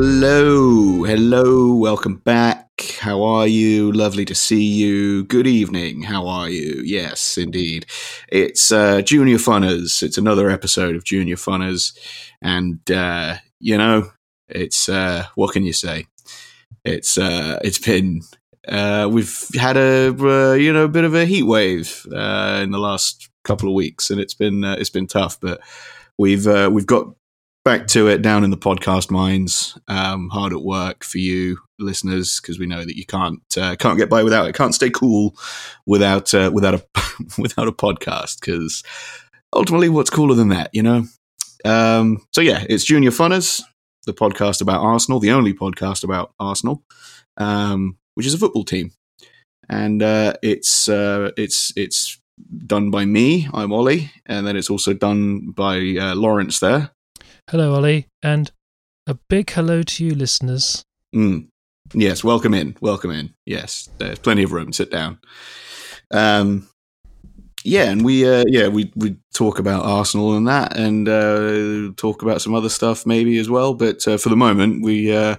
Hello, hello, welcome back. How are you? Lovely to see you. Good evening. How are you? Yes, indeed. It's uh, Junior Funners. It's another episode of Junior Funners, and uh, you know, it's uh, what can you say? It's uh, it's been uh, we've had a uh, you know a bit of a heat wave uh, in the last couple of weeks, and it's been uh, it's been tough, but we've uh, we've got back to it down in the podcast mines. Um, hard at work for you listeners because we know that you can't uh, can't get by without it. Can't stay cool without uh, without a without a podcast because ultimately, what's cooler than that, you know? Um, so yeah, it's Junior Funners, the podcast about Arsenal, the only podcast about Arsenal, um, which is a football team, and uh, it's uh, it's it's done by me. I'm Ollie, and then it's also done by uh, Lawrence there. Hello, Ollie, and a big hello to you, listeners. Mm. Yes, welcome in, welcome in. Yes, there's plenty of room. Sit down. Um, yeah, and we uh, yeah we we talk about Arsenal and that, and uh, talk about some other stuff maybe as well. But uh, for the moment, we uh,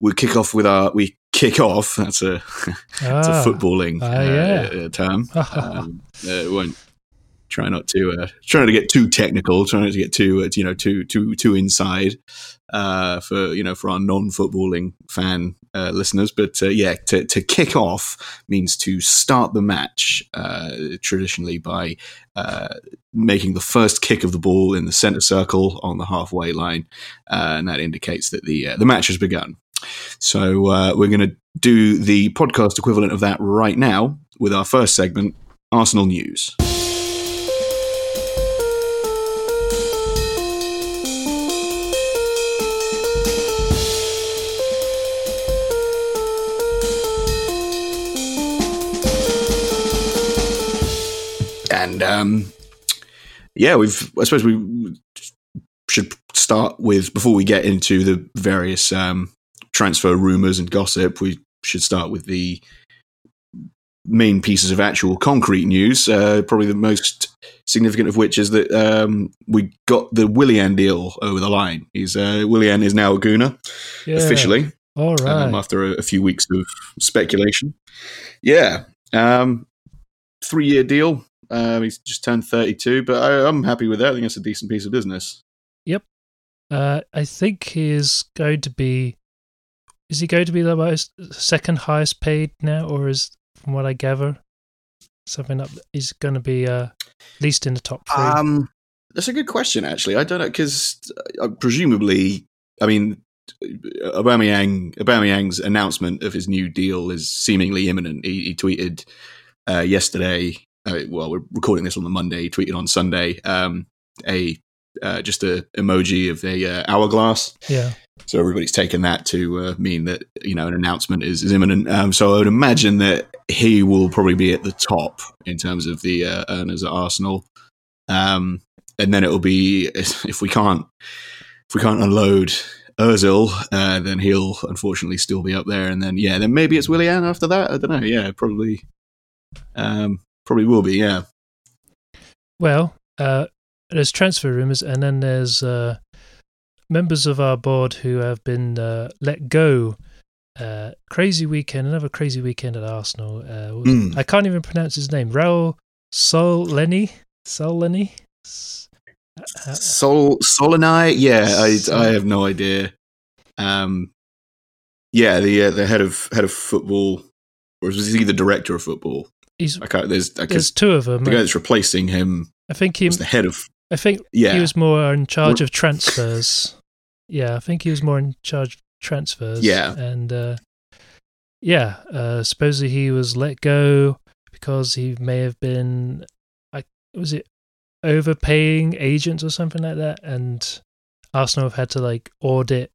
we kick off with our we kick off. That's a that's Ah. a footballing Ah, yeah. uh, uh, term. um, uh, won't try not to uh, try not to get too technical. Try not to get too uh, you know too too too inside uh, for you know for our non-footballing fan uh, listeners. But uh, yeah, to to kick off means to start the match uh, traditionally by uh, making the first kick of the ball in the center circle on the halfway line, uh, and that indicates that the uh, the match has begun. So uh, we're going to do the podcast equivalent of that right now with our first segment, Arsenal news. And um, yeah, we've. I suppose we should start with before we get into the various um, transfer rumors and gossip. We should start with the main pieces of actual concrete news. Uh, probably the most significant of which is that um, we got the Willian deal over the line. He's uh, Willian is now a Gooner Yeah. officially All right. um, after a, a few weeks of speculation. Yeah, um, three year deal. Um, he's just turned 32, but I, I'm happy with that. I think it's a decent piece of business. Yep. Uh, I think he is going to be. Is he going to be the most second highest paid now, or is, from what I gather, something up? He's going to be uh, at least in the top three. Um, that's a good question, actually. I don't know because uh, presumably, I mean, Aubameyang, Aubameyang's announcement of his new deal is seemingly imminent. He, he tweeted uh, yesterday. Uh, well, we're recording this on the Monday. Tweeted on Sunday um, a uh, just a emoji of a uh, hourglass. yeah. So everybody's taken that to uh, mean that you know an announcement is, is imminent. Um, so I would imagine that he will probably be at the top in terms of the uh, earners at Arsenal. Um, and then it will be if we can't if we can't unload Özil, uh, then he'll unfortunately still be up there. And then yeah, then maybe it's Willian after that. I don't know. Yeah, probably. Um, probably will be. Yeah. Well, uh, there's transfer rumors, and then there's uh, members of our board who have been uh, let go. Uh, crazy weekend, another crazy weekend at Arsenal. Uh, what was it? Mm. I can't even pronounce his name. Raul Sol Lenny. Sol Lenny. Sol Solinai, yeah, I I have no idea. Um, yeah, the uh, the head of head of football, or was he the director of football? He's. There's there's two of them. the guy that's replacing him I think he. was the head of. I think Yeah, he was more in charge of transfers. yeah, I think he was more in charge of transfers. Yeah. and uh, yeah, uh, supposedly he was let go because he may have been, I was it overpaying agents or something like that, and Arsenal have had to like audit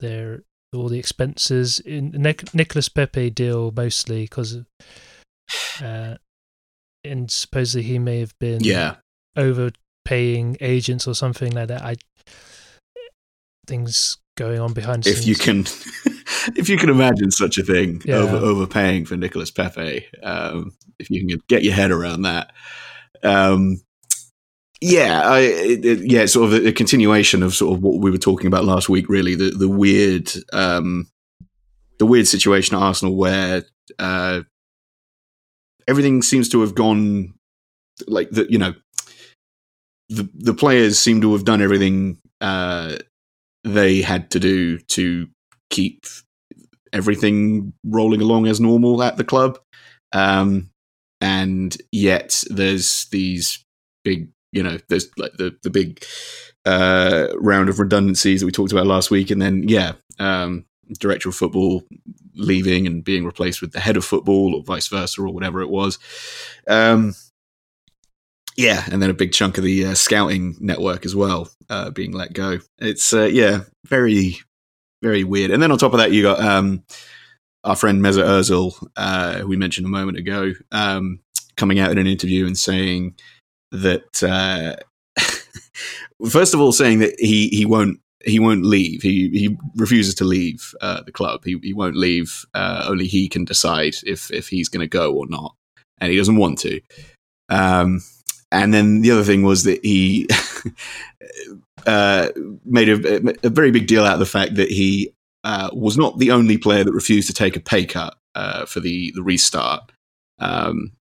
their all the expenses in Nic- Nicolas Pepe deal mostly because. Uh, and supposedly he may have been yeah, overpaying agents or something like that. I things going on behind if you scenes. can, if you can imagine such a thing, Yeah. over overpaying for Nicolas Pepe, um, if you can get your head around that. Um, yeah, I, it, yeah, sort of a, a, continuation of sort of what we were talking about last week. Really, the the weird, um, the weird situation at Arsenal where uh, everything seems to have gone like the you know the the players seem to have done everything uh, they had to do to keep everything rolling along as normal at the club. Um, and yet there's these big, you know, there's like the the big uh, round of redundancies that we talked about last week, and then yeah, um, director of football leaving and being replaced with the head of football, or vice versa, or whatever it was. Um, yeah, and then a big chunk of the uh, scouting network as well uh, being let go. It's uh, yeah, very very weird. And then on top of that, you got um, our friend Mesut Ozil, uh, who we mentioned a moment ago, um, coming out in an interview and saying that uh, first of all, saying that he he won't he won't leave. He he refuses to leave uh, the club. He he won't leave. Uh, only he can decide if if he's going to go or not, and he doesn't want to. Um, and then the other thing was that he uh, made a, a, very big deal out of the fact that he uh, was not the only player that refused to take a pay cut uh, for the the restart. Um,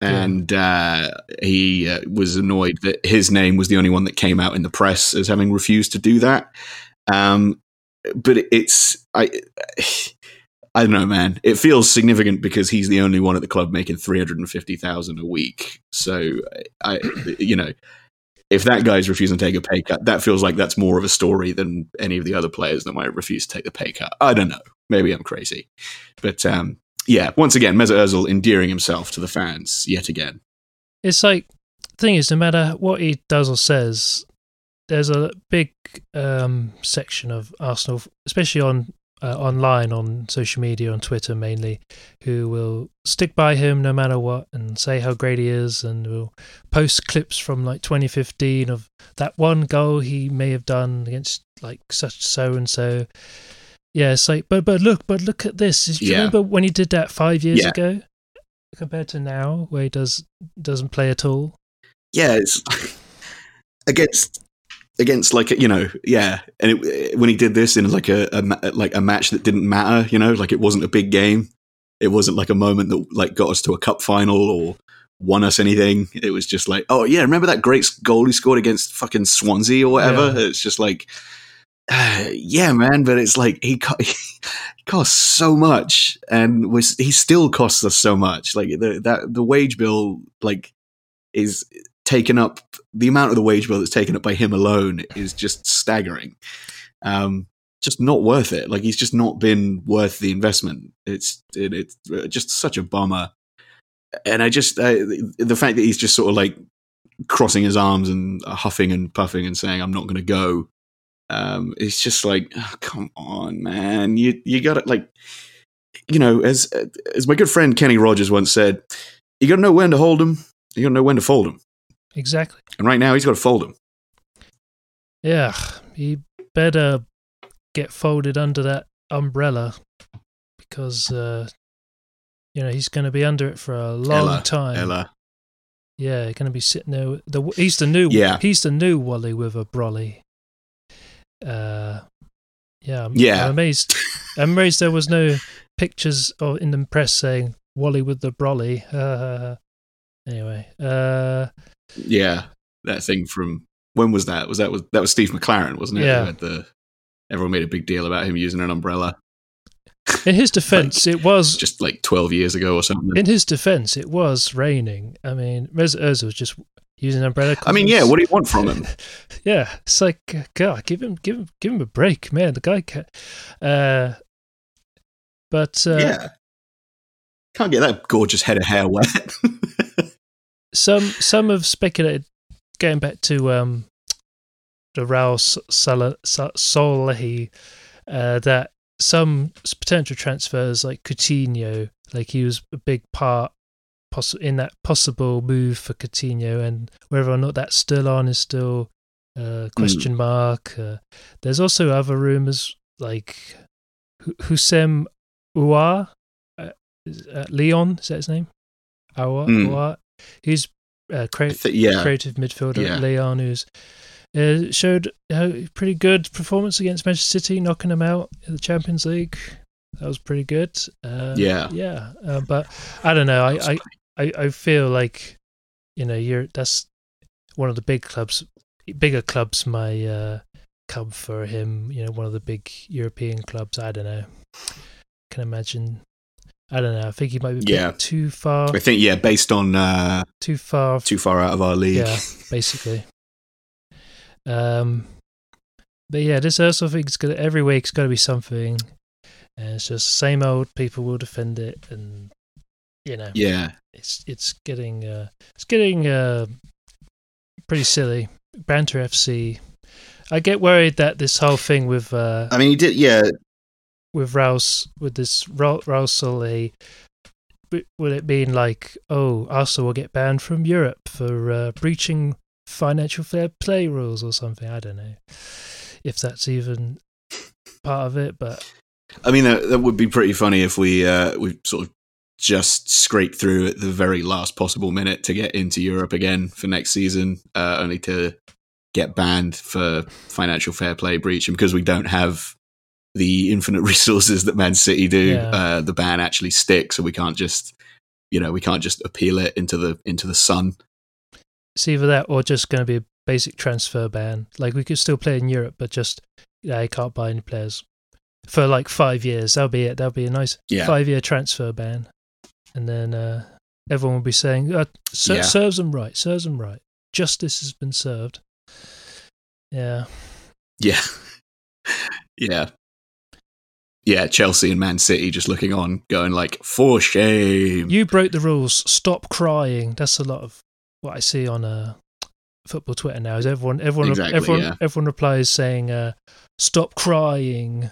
and uh, he uh, was annoyed that his name was the only one that came out in the press as having refused to do that. Um, but it's I. I don't know, man. It feels significant because he's the only one at the club making three hundred and fifty thousand a week. So, I, you know, if that guy's refusing to take a pay cut, that feels like that's more of a story than any of the other players that might refuse to take the pay cut. I don't know. Maybe I'm crazy, but um, yeah. Once again, Mesut Ozil endearing himself to the fans yet again. It's like the thing is, no matter what he does or says, there's a big um, section of Arsenal, especially on uh, online on social media, on Twitter mainly, who will stick by him no matter what and say how great he is and will post clips from like 2015 of that one goal he may have done against like such so and so. Yeah, it's like, but but look, but look at this. Do you yeah. remember when he did that five years yeah. ago compared to now, where he does doesn't play at all? Yeah, it's against against like you know yeah and it, when he did this in like a, a, like a match that didn't matter you know like it wasn't a big game it wasn't like a moment that like got us to a cup final or won us anything it was just like oh yeah remember that great goal he scored against fucking Swansea or whatever yeah. it's just like uh, yeah man but it's like he, co- he costs so much and was he still costs us so much like the that the wage bill like is taken up the amount of the wage bill that's taken up by him alone is just staggering. Um, just not worth it. Like he's just not been worth the investment. It's it, it's just such a bummer. And I just uh, the fact that he's just sort of like crossing his arms and huffing and puffing and saying I'm not going to go. Um, it's just like oh, come on, man. You you got it. Like you know, as as my good friend Kenny Rogers once said, you got to know when to hold them. You got to know when to fold them. Exactly. And right now he's got to fold him. Yeah, he better get folded under that umbrella because uh, you know he's going to be under it for a long Ella, time. Ella. Yeah, going to be sitting there. The he's the new. Yeah. he's the new Wally with a brolly. Uh, yeah, I'm, yeah. I'm amazed. I'm amazed there was no pictures or in the press saying Wally with the brolly. Uh, anyway, uh, yeah, that thing from when was that? Was that was that was Steve McClaren, wasn't it? Yeah. The, everyone made a big deal about him using an umbrella. In his defense, like, it was just like twelve years ago or something. In his defense, it was raining. I mean, Mesut Ozil was just using an umbrella. I mean, yeah. What do you want from him? yeah, it's like God, give him, give him, give him a break, man. The guy can. Uh, but uh, yeah, can't get that gorgeous head of hair wet. some some have speculated going back to um, the Raul Solhi uh, that some potential transfers like Coutinho, like he was a big part poss- in that possible move for Coutinho, and whether or not that's still on is still a uh, question mm. mark. Uh, there's also other rumors like Houssem Aouar, uh, uh, Lyon, is that his name? Aouar, mm. He's uh, crea- th- yeah, creative midfielder Yeah. Lyon, who's uh, showed a pretty good performance against Manchester City, knocking them out in the Champions League. That was pretty good. Uh, Yeah. yeah. Uh, but I don't know. I, I, I, I feel like you know you're that's one of the big clubs, bigger clubs. My uh, come for him. You know, one of the big European clubs. I don't know. Can imagine. I don't know. I think he might be Yeah. too far. I think yeah, based on uh, Too far too far out of our league. yeah, basically. Um, but yeah, this Ursula thing's gonna every week's got to be something, and it's just same old people will defend it, and you know, yeah, it's it's getting uh, it's getting uh, pretty silly. Banter FC. I get worried that this whole thing with uh, I mean, he did. Yeah, with Rouse with this Ra- Rousel a will it mean like oh Arsenal will get banned from Europe for uh, breaching financial fair play rules or something I don't know if that's even part of it but I mean, that, that would be pretty funny if we uh, we sort of just scrape through at the very last possible minute to get into Europe again for next season, uh, only to get banned for financial fair play breach, and because we don't have the infinite resources that Man City do, Yeah. uh, the ban actually sticks, so we can't just, you know, we can't just appeal it into the into the sun. it's either that or just going to be a basic transfer ban. Like we could still play in Europe but just yeah you can't buy any players for like five years. That'll be it. That'll be a nice Yeah, five year transfer ban, and then uh, everyone will be saying, uh, ser- Yeah. "Serves them right, serves them right. Justice has been served." Yeah, yeah, yeah. Yeah, Chelsea and Man City just looking on, going like, "For shame." you broke the rules. Stop crying. That's a lot of what I see on uh, football Twitter now. Is everyone, everyone, Exactly, everyone, yeah. everyone replies saying, uh, "Stop crying."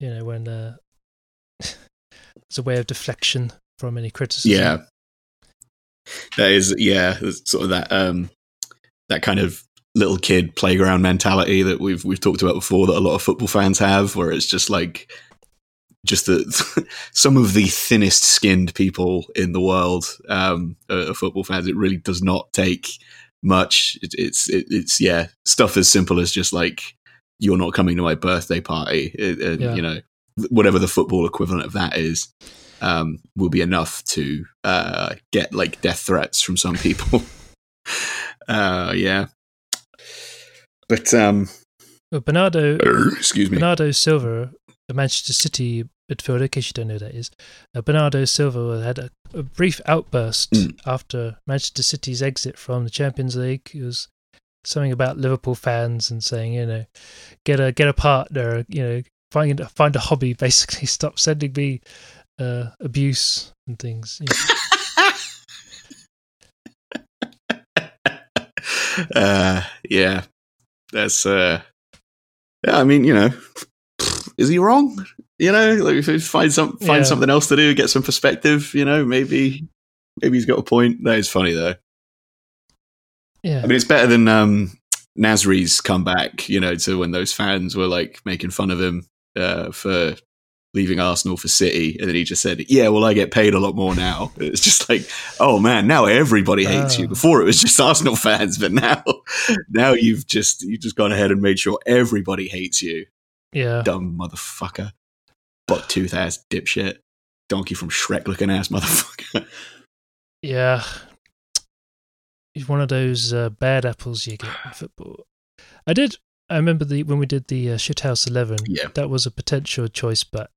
You know when uh, it's a way of deflection from any criticism. Yeah. That is yeah, sort of that um that kind of little kid playground mentality that we've we've talked about before that a lot of football fans have where it's just like just the some of the thinnest skinned people in the world um are, football fans it really does not take much it, it's it, it's yeah stuff as simple as just like you're not coming to my birthday party it, and, Yeah. you know whatever the football equivalent of that is um, will be enough to uh, get like death threats from some people. uh, yeah, but um, Well, Bernardo excuse me. Bernardo Silva, a Manchester City midfielder, in case you don't know who that is, uh, Bernardo Silva had a, a brief outburst Mm. after Manchester City's exit from the Champions League. It was something about Liverpool fans and saying, you know, get a get a partner, you know, find find a hobby. Basically, stop sending me uh, abuse and things. know. uh, yeah, that's uh, yeah. I mean, you know, is he wrong? You know, like find some find Yeah. something else to do, get some perspective. You know, maybe maybe he's got a point. That is funny though. Yeah, I mean, it's better than um, Nasri's comeback, you know, to when those fans were like making fun of him uh, for leaving Arsenal for City, and then he just said, "Yeah, well, I get paid a lot more now." It's just like, oh man, now everybody hates you. Oh. Before it was just Arsenal fans, but now, now you've just you've just gone ahead and made sure everybody hates you, yeah. dumb motherfucker, butt tooth ass dipshit, donkey from Shrek looking ass motherfucker. Yeah. He's one of those uh, bad apples you get in football. I did. I remember the when we did the uh, Shithouse Eleven. Yeah. that was a potential choice, but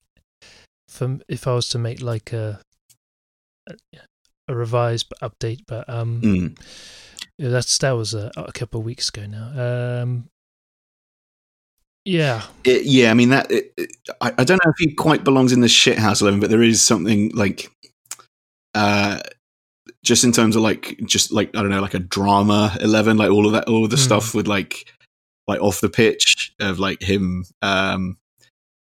from if I was to make like a a, a revised update, but um, Mm. that's that was a, a couple of weeks ago now. Um, yeah, It, yeah, I mean that. It, it- I, I don't know if he quite belongs in the shithouse eleven, but there is something like, uh, just in terms of like, just like I don't know, like a drama eleven, like all of that, all of the Hmm. stuff with like, like off the pitch of like him, um,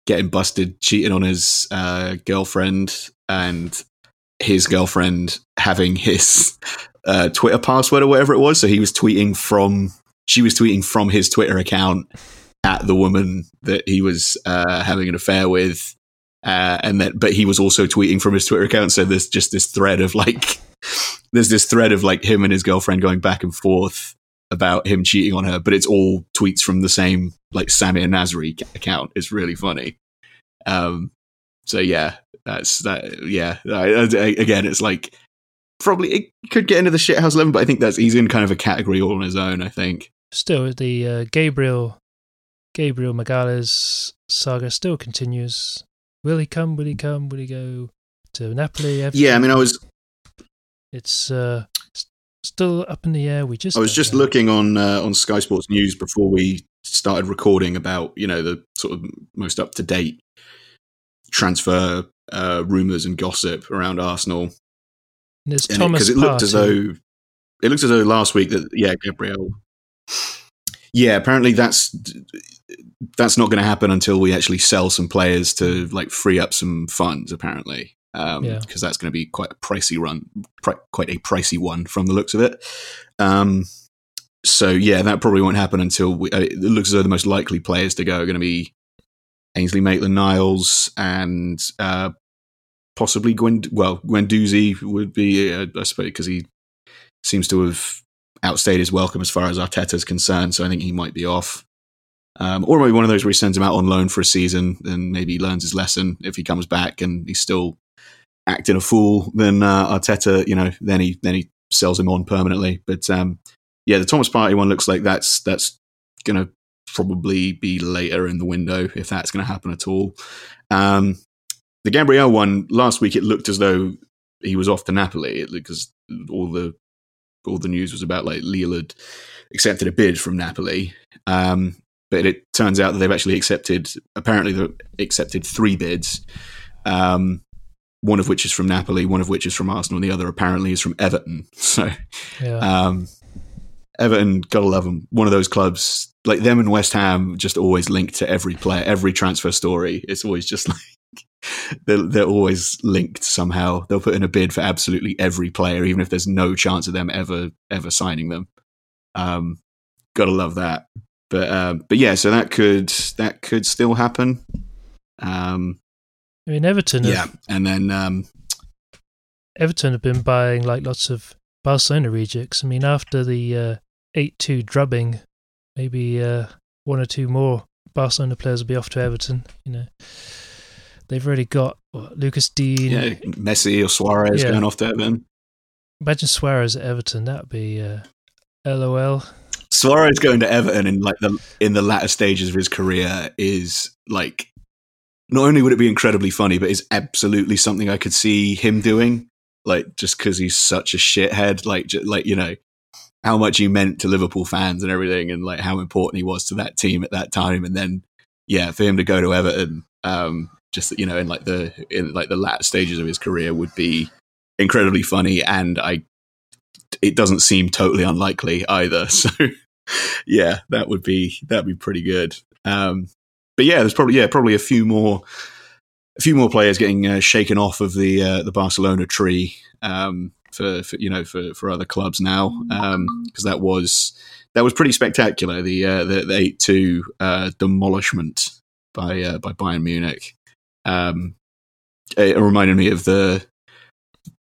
getting busted cheating on his uh, girlfriend and his girlfriend having his uh, Twitter password or whatever it was. So he was tweeting from, she was tweeting from his Twitter account at the woman that he was uh, having an affair with. Uh, and that, but he was also tweeting from his Twitter account. So there's just this thread of like there's this thread of like him and his girlfriend going back and forth about him cheating on her, but it's all tweets from the same like Samir Nasri account. It's really funny. Um, so yeah, that's that. Yeah, I, I, again, it's like probably it could get into the shithouse eleven, but I think that's he's in kind of a category all on his own. I think Still, the uh, Gabriel Gabriel Magalhaes saga still continues. Will he come? Will he come? Will he go to Napoli? Everton? yeah. I mean, I was it's uh, still up in the air. We just I was just know. looking on uh, on Sky Sports News before we started recording about you know the sort of most up to date transfer uh, rumors and gossip around Arsenal. And there's And it- it looked as though it looked as though last week that yeah Gabriel yeah apparently that's that's not going to happen until we actually sell some players to like free up some funds apparently um Yeah. because that's going to be quite a pricey run pri- quite a pricey one from the looks of it um so yeah that probably won't happen until we, uh, it looks as though the most likely players to go are going to be Ainsley Maitland-Niles and uh possibly Gwen well Guendouzi would be uh, I suppose because he seems to have outstayed his welcome as far as Arteta's concerned. So I think he might be off. Um, or maybe one of those where he sends him out on loan for a season and maybe he learns his lesson. If he comes back and he's still acting a fool, then uh, Arteta, you know, then he then he sells him on permanently. But um, yeah, the Thomas Partey one looks like that's that's going to probably be later in the window if that's going to happen at all. Um, the Gabriel one last week, it looked as though he was off to Napoli because all the all the news was about like had accepted a bid from Napoli. Um, but it turns out that they've actually accepted apparently they accepted three bids. Um, one of which is from Napoli, one of which is from Arsenal, and the other apparently is from Everton. So Yeah. um, Everton, gotta love them. One of those clubs, like them and West Ham, just always linked to every player, every transfer story. It's always just like they're, they're always linked somehow. They'll put in a bid for absolutely every player, even if there's no chance of them ever ever signing them. Um, gotta love that. But um, but yeah, so that could that could still happen. Um, I mean, Everton. Have, yeah, and then um, Everton have been buying like lots of Barcelona rejects. I mean, after the uh, eight-two drubbing, maybe uh, one or two more Barcelona players will be off to Everton. You know, they've already got what, Lucas Digne. yeah, Messi or Suarez Yeah. going off to Everton. Imagine Suarez at Everton. That would be uh, LOL. Suarez going to Everton in like the in the latter stages of his career is like not only would it be incredibly funny, but is absolutely something I could see him doing. Like just because he's such a shithead, like ju- like you know how much he meant to Liverpool fans and everything, and like how important he was to that team at that time, and then yeah, for him to go to Everton, um, just you know in like the in like the latter stages of his career would be incredibly funny, and I it doesn't seem totally unlikely either. So yeah, that would be that'd be pretty good. Um, but yeah, there's probably yeah probably a few more a few more players getting uh, shaken off of the uh, the Barcelona tree um, for, for you know for, for other clubs now because that was that was pretty spectacular the uh, the, eight two uh, demolishment by uh, by Bayern Munich. Um, it reminded me of the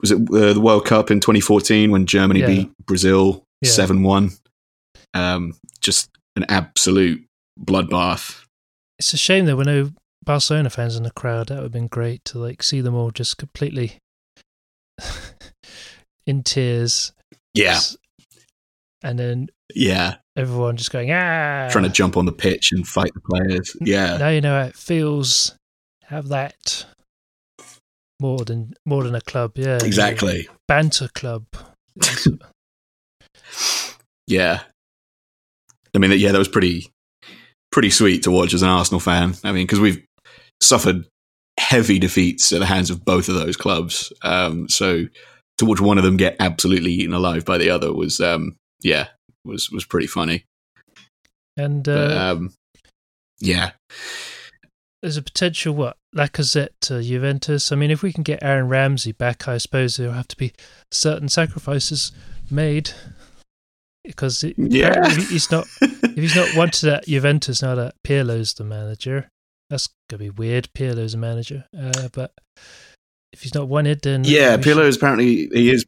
was it uh, the World Cup in 2014 when Germany Yeah. beat Brazil Yeah. seven one. Um, just an absolute bloodbath. It's a shame there were no Barcelona fans in the crowd. That would have been great to like see them all just completely in tears. Yeah, And then yeah, everyone just going ah, trying to jump on the pitch and fight the players. Yeah, Now you know how it feels. Have that more than more than a club. Yeah, exactly. banter club. Yeah, I mean, yeah, that was pretty pretty sweet to watch as an Arsenal fan. I mean, because we've suffered heavy defeats at the hands of both of those clubs. Um, so to watch one of them get absolutely eaten alive by the other was, um, yeah, was was pretty funny. and But, uh, um, yeah, there's a potential what Lacazette to Juventus. I mean, if we can get Aaron Ramsey back, I suppose there'll have to be certain sacrifices made because it, Yeah. he's not if he's not wanted at Juventus now that Pirlo's the manager. That's gonna be weird. Pirlo's the manager, uh, but if he's not wanted, then yeah. we should- Pirlo is apparently he is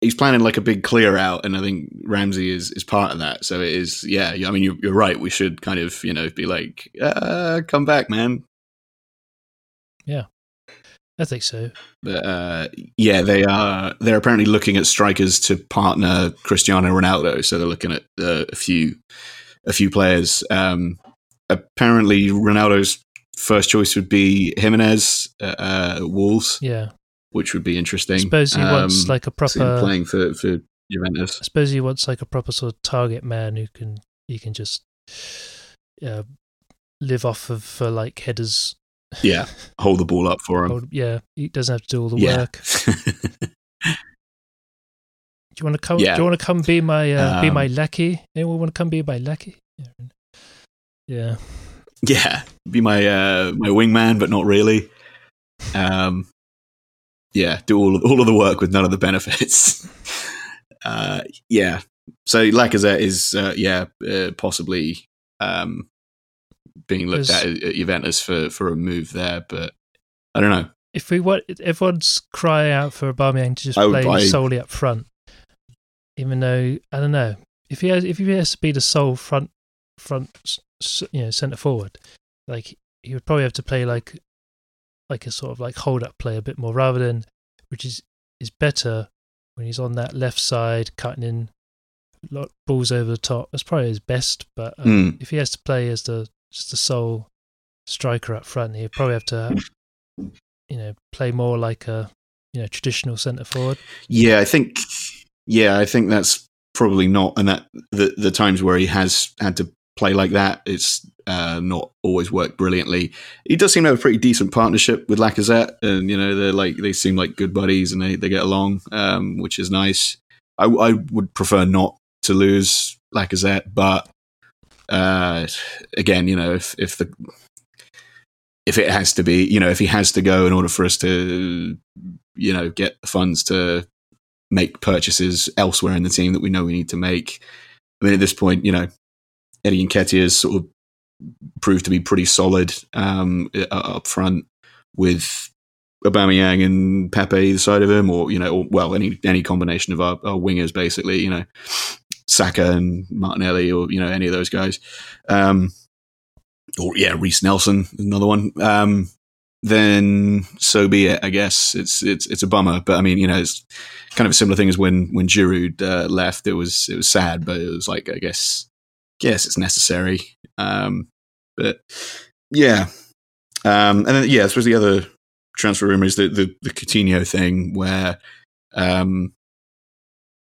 he's planning like a big clear out, and I think Ramsey is is part of that. So it is, yeah. I mean, you're, you're right. We should kind of, you know, be like, uh, come back, man. I think so. But uh, yeah, they are. They're apparently looking at strikers to partner Cristiano Ronaldo. So they're looking at uh, a few, a few players. Um, apparently, Ronaldo's first choice would be Jimenez uh, Wolves, Yeah. which would be interesting. I suppose he wants Um, like a proper. playing for for Juventus. I suppose he wants like a proper sort of target man who can he can just uh, live off of for like headers. Yeah, hold the ball up for him. Hold- yeah, he doesn't have to do all the Yeah. work. Do you want to come? Yeah. Do you want to come be my uh, be Um, my lackey? Anyone want to come be my lackey? Yeah. Yeah. yeah, be my uh, my wingman, but not really. Um, yeah, do all of, all of the work with none of the benefits. uh, yeah, so Lacazette is uh, yeah uh, possibly um, being looked There's- at at Juventus for for a move there, but I don't know. If we want, everyone's crying out for Aubameyang to just I play I- solely up front. Even though I don't know if he has, if he has to be the sole front front s- s- you know centre forward, like he would probably have to play like like a sort of like hold up play a bit more rather than which is is better when he's on that left side cutting in lot balls over the top. That's probably his best, but um, Mm. if he has to play as the just the sole striker up front, he'd probably have to you know play more like a you know traditional centre forward. Yeah, I think. Yeah, I think that's probably not, and that the the times where he has had to play like that, it's uh, not always worked brilliantly. He does seem to have a pretty decent partnership with Lacazette, and you know they're like they seem like good buddies and they they get along, um, which is nice. I, I would prefer not to lose Lacazette, but uh, again, you know, if if the if it has to be, you know, if he has to go in order for us to, you know, get the funds to make purchases elsewhere in the team that we know we need to make. I mean, at this point, you know, Eddie Nketiah has sort of proved to be pretty solid um, up front with Aubameyang and Pepe either side of him, or you know, or, well, any any combination of our, our wingers, basically, you know, Saka and Martinelli, or you know, any of those guys. Um, or yeah, Reiss Nelson, another one. Um, then so be it. I guess it's it's it's a bummer, but I mean, you know, it's kind of a similar thing as when when Giroud uh, left. It was it was sad, but it was like I guess guess it's necessary. Um, but yeah, um, and then yeah, I suppose the other transfer rumor is the the, the Coutinho thing where um,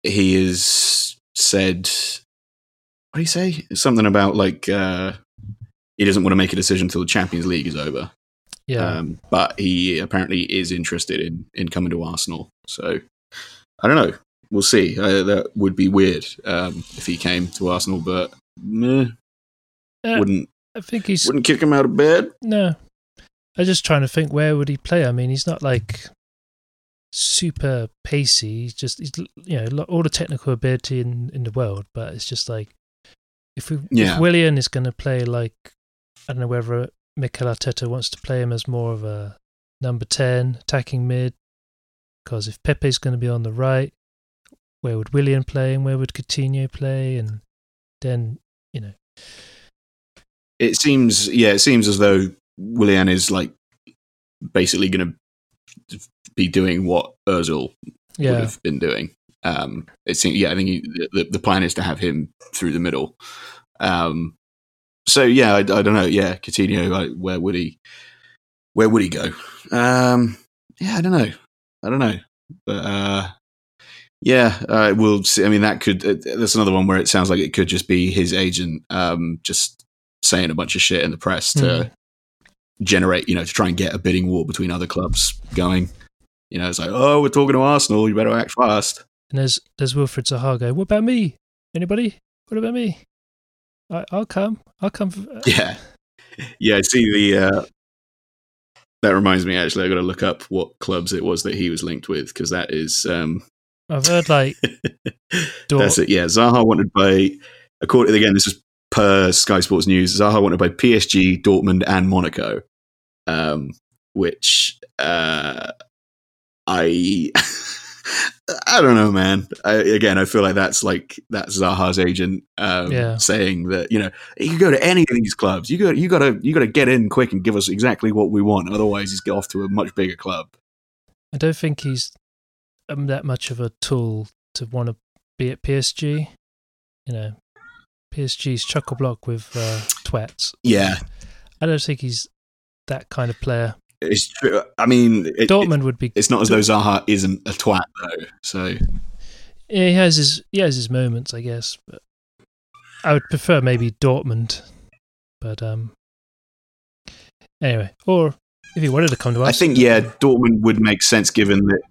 he is said. What do you say? Something about like uh, he doesn't want to make a decision until the Champions League is over. Yeah, Um, but he apparently is interested in, in coming to Arsenal. So I don't know. We'll see. Uh, that would be weird um, if he came to Arsenal, but meh, Uh, wouldn't I think he's wouldn't kick him out of bed. no. I'm just trying to think where would he play. I mean, he's not like super pacey. He's just he's you know all the technical ability in in the world, but it's just like if we Yeah. if Willian is going to play like I don't know whether Mikel Arteta wants to play him as more of a number ten attacking mid. Because if Pepe's going to be on the right, where would Willian play and where would Coutinho play? And then you know, It seems, yeah, it seems as though Willian is like basically going to be doing what Özil would have been doing. Um, it seems, yeah, I think he, the the plan is to have him through the middle. Um, so yeah, I, I don't know. Yeah, Coutinho, I, where would he? Where would he go? Um, yeah, I don't know. I don't know, but uh, yeah, uh, we'll see. I mean, that could. Uh, that's another one where it sounds like it could just be his agent, um, just saying a bunch of shit in the press to Mm. generate, you know, to try and get a bidding war between other clubs going. You know, it's like, oh, we're talking to Arsenal. You better act fast. And there's there's Wilfried Zaha go, What about me? Anybody? What about me? I, I'll come. I'll come. f- Yeah, yeah. I see the. Uh, that reminds me. Actually, I got to look up what clubs it was that he was linked with because that is. Um, I've heard like that's it. Yeah, Zaha wanted by. According again, this is per Sky Sports News. Zaha wanted by PSG, Dortmund, and Monaco, um, which uh, I I don't know, man. I, again, I feel like that's like that's Zaha's agent um, Yeah. saying that you know you can go to any of these clubs. You got you got to you got to get in quick and give us exactly what we want. Otherwise, he's get off to a much bigger club. I don't think he's um, that much of a tool to want to be at PSG. You know, PSG's chuck a block with uh, twats. Yeah, I don't think he's that kind of player. It's true. I mean, it, it- Dortmund would be. it's not as though Zaha isn't a twat though. So Yeah, he has his he has his moments, I guess. But I would prefer maybe Dortmund. But um, anyway, or if he wanted to come to us, I think yeah, Dortmund would make sense given that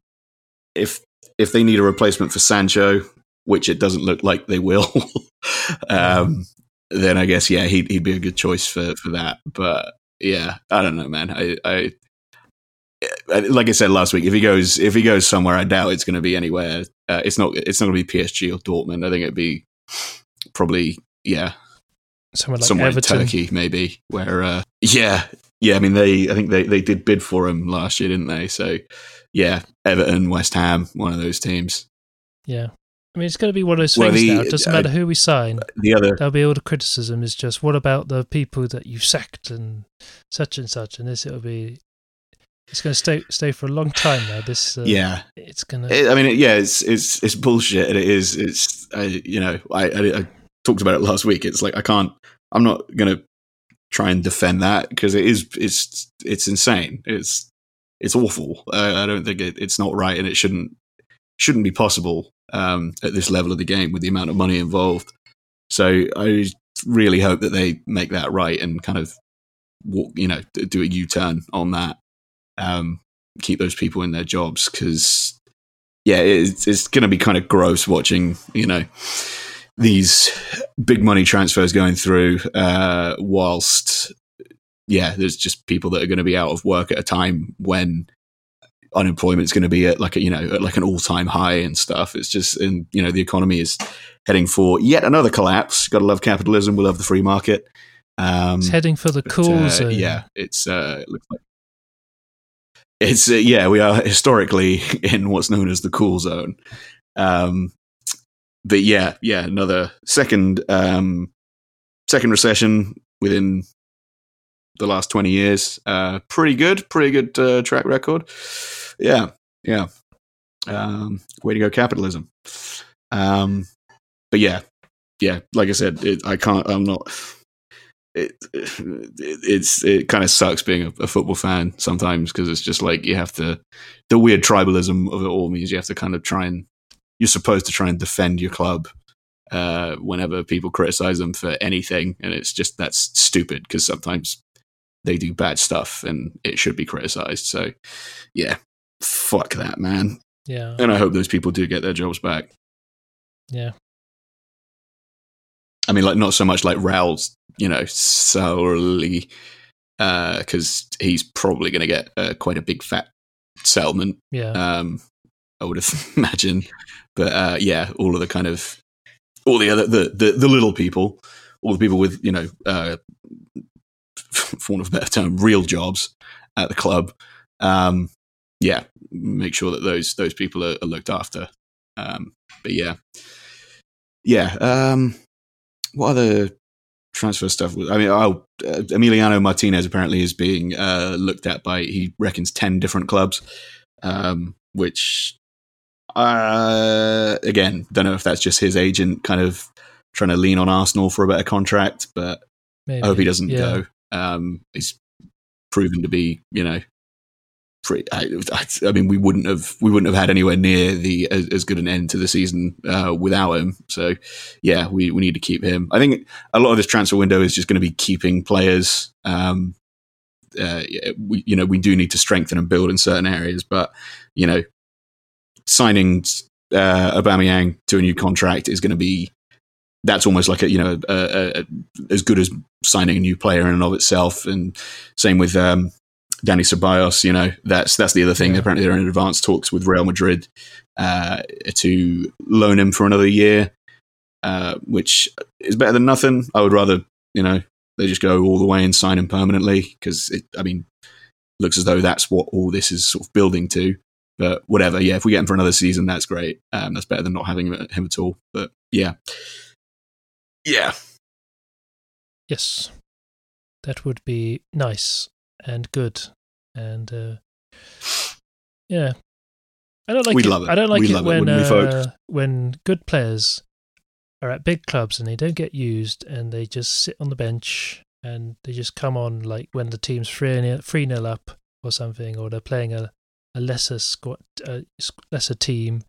if if they need a replacement for Sancho, which it doesn't look like they will, um, then I guess yeah, he'd he'd be a good choice for for that. But yeah, I don't know, man. I I- like I said last week, if he goes if he goes somewhere, I doubt it's going to be anywhere. Uh, it's not it's not going to be PSG or Dortmund. I think it'd be probably yeah somewhere like somewhere Everton. in Turkey, maybe. Where, uh, yeah, yeah. I mean, they, I think they, they did bid for him last year, didn't they? So, yeah, Everton, West Ham, one of those teams. Yeah, I mean it's going to be one of those Well, things the- now. It doesn't uh, matter who we sign. The other, There'll be all the criticism. Is just what about the people that you sacked and such and such, and this it'll be. It's going to stay stay for a long time now. This uh, yeah. it's going to It, I mean, it, yeah, it's it's it's bullshit, and it is. It's I, you know, I, I I talked about it last week. It's like I can't. I'm not gonna try and defend that because it is. It's it's insane. It's it's awful. I, I don't think it, it's not right, and it shouldn't shouldn't be possible um, at this level of the game with the amount of money involved. So I really hope that they make that right and kind of walk, you know, do a U turn on that. Um, keep those people in their jobs because yeah, it's, it's going to be kind of gross watching, you know, these big money transfers going through, uh, whilst, yeah, there's just people that are going to be out of work at a time when unemployment's going to be at like a, you know, at like an all time high and stuff. It's just, and, you know, the economy is heading for yet another collapse. Got to love capitalism. We love the free market. Um, it's heading for the but, cool uh, zone. Yeah, it's uh, it looks like it's uh, yeah. We are historically in what's known as the cool zone. Um, but yeah, yeah, another second um, second recession within the last twenty years. Uh, pretty good, pretty good uh, track record. Yeah, yeah. Um, way to go, capitalism. Um, but yeah, yeah. Like I said, it, I can't. I'm not it, it it's it kind of sucks being a, a football fan sometimes because it's just like you have to the weird tribalism of it all means you have to kind of try and you're supposed to try and defend your club uh, whenever people criticize them for anything and it's just that's stupid because sometimes they do bad stuff and it should be criticized. So yeah fuck that man. Yeah, and i hope those people do get their jobs back. Yeah. I mean, like not so much like Raul's, you know, solely because he's probably going to get uh, quite a big fat settlement. Yeah, Um, I would have imagined, but uh, yeah, all of the kind of all the other the, the the little people, all the people with you know, uh, for want of a better term, real jobs at the club. Um, yeah, make sure that those those people are, are looked after. Um, but yeah, yeah. Um, what other transfer stuff? was- I mean, oh, uh, Emiliano Martinez apparently is being uh, looked at by he reckons ten different clubs, um, which uh, again don't know if that's just his agent kind of trying to lean on Arsenal for a better contract, but maybe. I hope he doesn't yeah. go. Um, he's proven to be, you know, pretty. I, I, mean, we wouldn't have we wouldn't have had anywhere near the as, as good an end to the season uh, without him. So, yeah, we we need to keep him. I think a lot of this transfer window is just going to be keeping players. Um, uh, we you know we do need to strengthen and build in certain areas, but you know, signing uh, Aubameyang to a new contract is going to be that's almost like a you know a, a, a, as good as signing a new player in and of itself. And same with um, Dani Ceballos. You know that's that's the other thing. Yeah. Apparently, they're in advanced talks with Real Madrid uh, to loan him for another year, uh, which is better than nothing. I would rather you know they just go all the way and sign him permanently because I mean looks as though that's what all this is sort of building to. But whatever, yeah. If we get him for another season, that's great. Um, that's better than not having him, him at all. But yeah, yeah, Yes, that would be nice and good, and uh, yeah, I don't like We'd it. love it. I don't like We'd it it, when we, folks? uh, when good players are at big clubs and they don't get used and they just sit on the bench and they just come on like when the team's three nil, three nil up or something, or they're playing a, a lesser squad, a lesser team,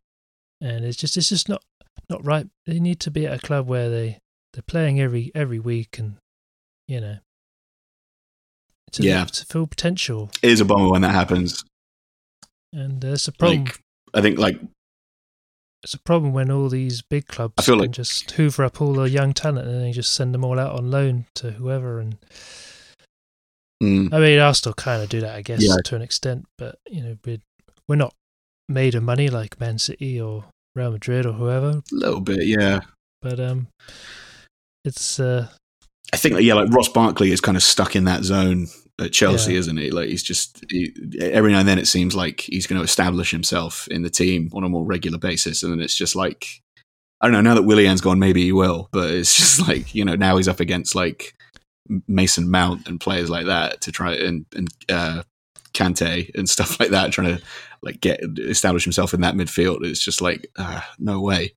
and it's just it's just not not right. They need to be at a club where they they're playing every every week and you know to, Yeah. full potential. it is a bummer when that happens. And there's a problem. Like, I think like it's a problem when all these big clubs I feel can like- just hoover up all the young talent and then they just send them all out on loan to whoever. And mm, I mean, Arsenal kind of do that, I guess, Yeah. to an extent. But you know, we're we're not made of money like Man City or Real Madrid or whoever. a little bit, yeah. But um, it's uh, I think yeah, like Ross Barkley is kind of stuck in that zone at Chelsea, Yeah. isn't he? Like he's just he, every now and then it seems like he's going to establish himself in the team on a more regular basis, and then it's just like I don't know. Now that Willian's gone, maybe he will, but it's just like you know now he's up against like Mason Mount and players like that to try and and uh, Kante and stuff like that, trying to like get establish himself in that midfield. It's just like uh, no way.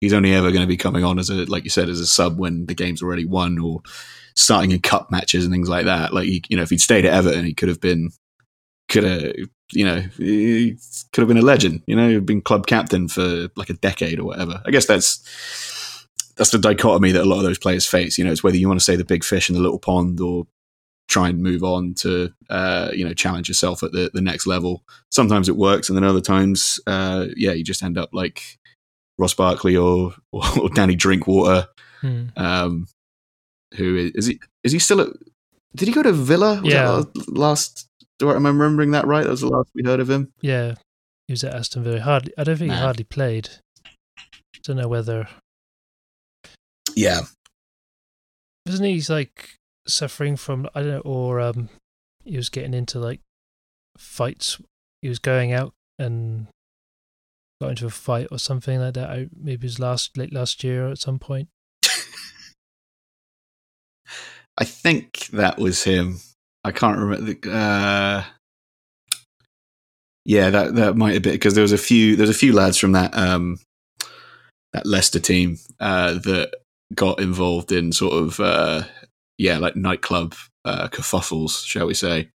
He's only ever going to be coming on as a like you said as a sub when the game's already won or starting in cup matches and things like that. Like you know, if he'd stayed at Everton, he could have been could have you know he could have been a legend. You know, been club captain for like a decade or whatever. I guess that's that's the dichotomy that a lot of those players face. You know, it's whether you want to say the big fish in the little pond or try and move on to uh, you know challenge yourself at the, the next level. Sometimes it works, and then other times, uh, yeah, you just end up like Ross Barkley or or, or Danny Drinkwater, hmm. um, who is, is he? Is he still at? Did he go to Villa? Was Yeah. that last. Do I am I remembering that right? That was the last we heard of him. yeah, he was at Aston Villa. Hardly, I don't think he hardly played. Don't know whether Yeah, wasn't he like suffering from I don't know, or um, he was getting into like fights. He was going out and got into a fight or something like that. I, maybe it was last late last year at some point. I think that was him. I can't remember. The, uh, yeah, that that might have been because there was a few. There's a few lads from that um, that Leicester team uh, that got involved in sort of uh, yeah, like nightclub uh, kerfuffles, shall we say?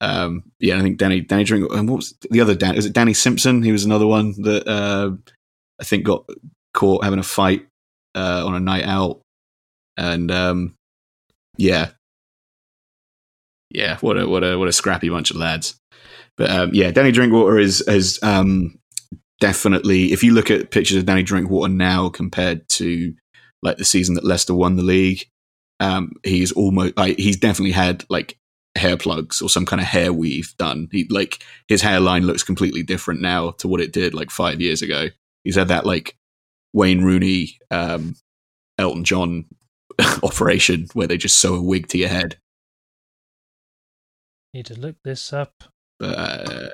Um, yeah, I think Danny Danny Drink and what was the other Dan? It Danny Simpson? He was another one that uh, I think got caught having a fight uh, on a night out, and um, yeah, yeah, what a what a what a scrappy bunch of lads. But um, yeah, Danny Drinkwater is is um, definitely. If you look at pictures of Danny Drinkwater now compared to like the season that Leicester won the league, um, he's almost like he's definitely had like hair plugs or some kind of hair weave done. He like his hairline looks completely different now to what it did like five years ago. He's had that like Wayne Rooney, um, Elton John operation where they just sew a wig to your head. Need to look this up. Uh,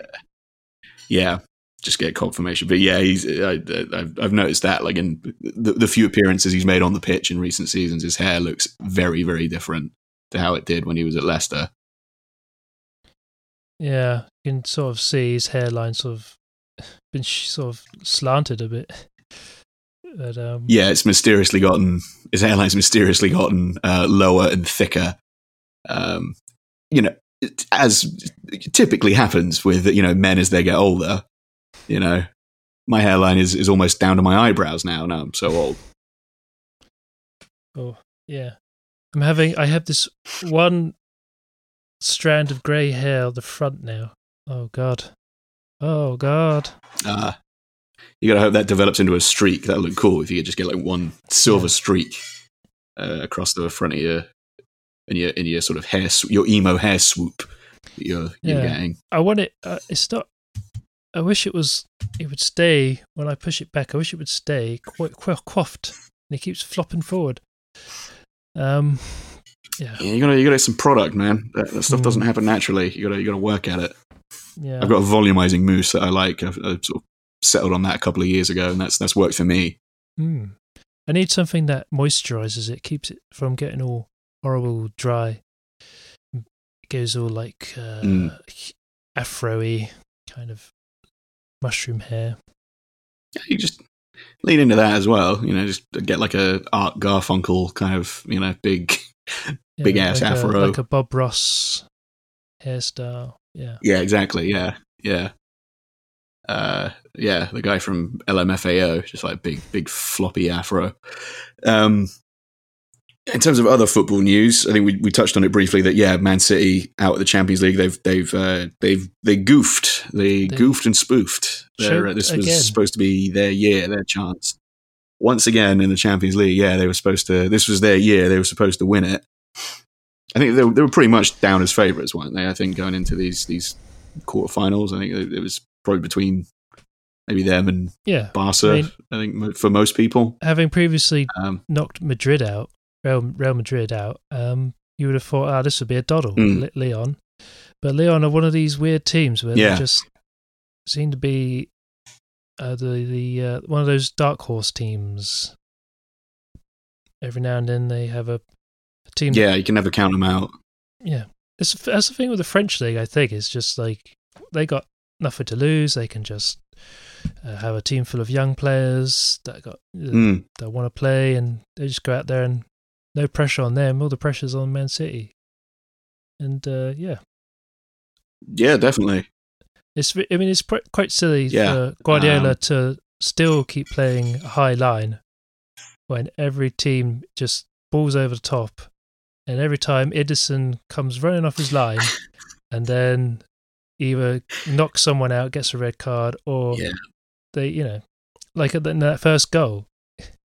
yeah, just get confirmation. But yeah, he's I, I've, I've noticed that like in the, the few appearances he's made on the pitch in recent seasons, his hair looks very very different to how it did when he was at Leicester. Yeah, you can sort of see his hairline sort of been sort of slanted a bit. But um, Yeah, it's mysteriously gotten his hairline's mysteriously gotten uh, lower and thicker. Um, you know, as typically happens with you know men as they get older. You know, my hairline is is almost down to my eyebrows now. Now I'm so old. Oh, yeah. I'm having, I have this one strand of grey hair on the front now. Oh, God. Oh, God. Uh, you gotta hope that develops into a streak. That'll look cool if you could just get like one silver streak uh, across the front of your in your in your sort of hair your emo hair swoop that you're you're getting. I want it, uh, it's not, I wish it was, it would stay, when I push it back, I wish it would stay qu- qu- coiffed. And it keeps flopping forward. Um, yeah. Yeah, you gotta you gotta get some product, man. That, that stuff Mm. doesn't happen naturally. You gotta you gotta work at it. Yeah. I've got a volumizing mousse that I like. I've, I've sort of settled on that a couple of years ago, and that's that's worked for me. Mm. I need something that moisturizes it, keeps it from getting all horrible dry. It goes all like uh, Mm. afro-y kind of mushroom hair. Yeah, you just lean into that as well. You know, just get like a Art Garfunkel kind of you know big. Yeah, Big ass like afro. A, like a Bob Ross hairstyle. Yeah. Yeah, exactly. Yeah, yeah, uh, yeah. The guy from LMFAO, just like big, big floppy afro. Um, in terms of other football news, I think we, we touched on it briefly. That yeah, Man City out of the Champions League. They've they've uh, they've they goofed. They, They goofed and spoofed. Their, choked this was again. supposed to be their year, their chance. Once again in the Champions League, yeah, they were supposed to. This was their year. They were supposed to win it. I think they were, they were pretty much down as favourites, weren't they? I think going into these these quarterfinals, I think it was probably between maybe them and Yeah. Barca. I I, think for most people. Having previously Um, knocked Madrid out, Real, Real Madrid out, um, you would have thought, ah, this would be a doddle, Mm. Lyon. But Lyon are one of these weird teams where Yeah. they just seem to be uh, the the uh, one of those dark horse teams. Every now and then they have a, a team. yeah, you can never count them out. yeah. That's, that's the thing with the French league. I think it's just like they got nothing to lose. They can just uh, have a team full of young players that got Mm. that want to play, and they just go out there and no pressure on them. All the pressure's on Man City, and uh, yeah, Yeah, definitely. it's. I mean, it's pr- quite silly Yeah, for Guardiola um, to still keep playing high line when every team just balls over the top, and every time Ederson comes running off his line, and then either knocks someone out, gets a red card, or Yeah. they, you know, like in that first goal,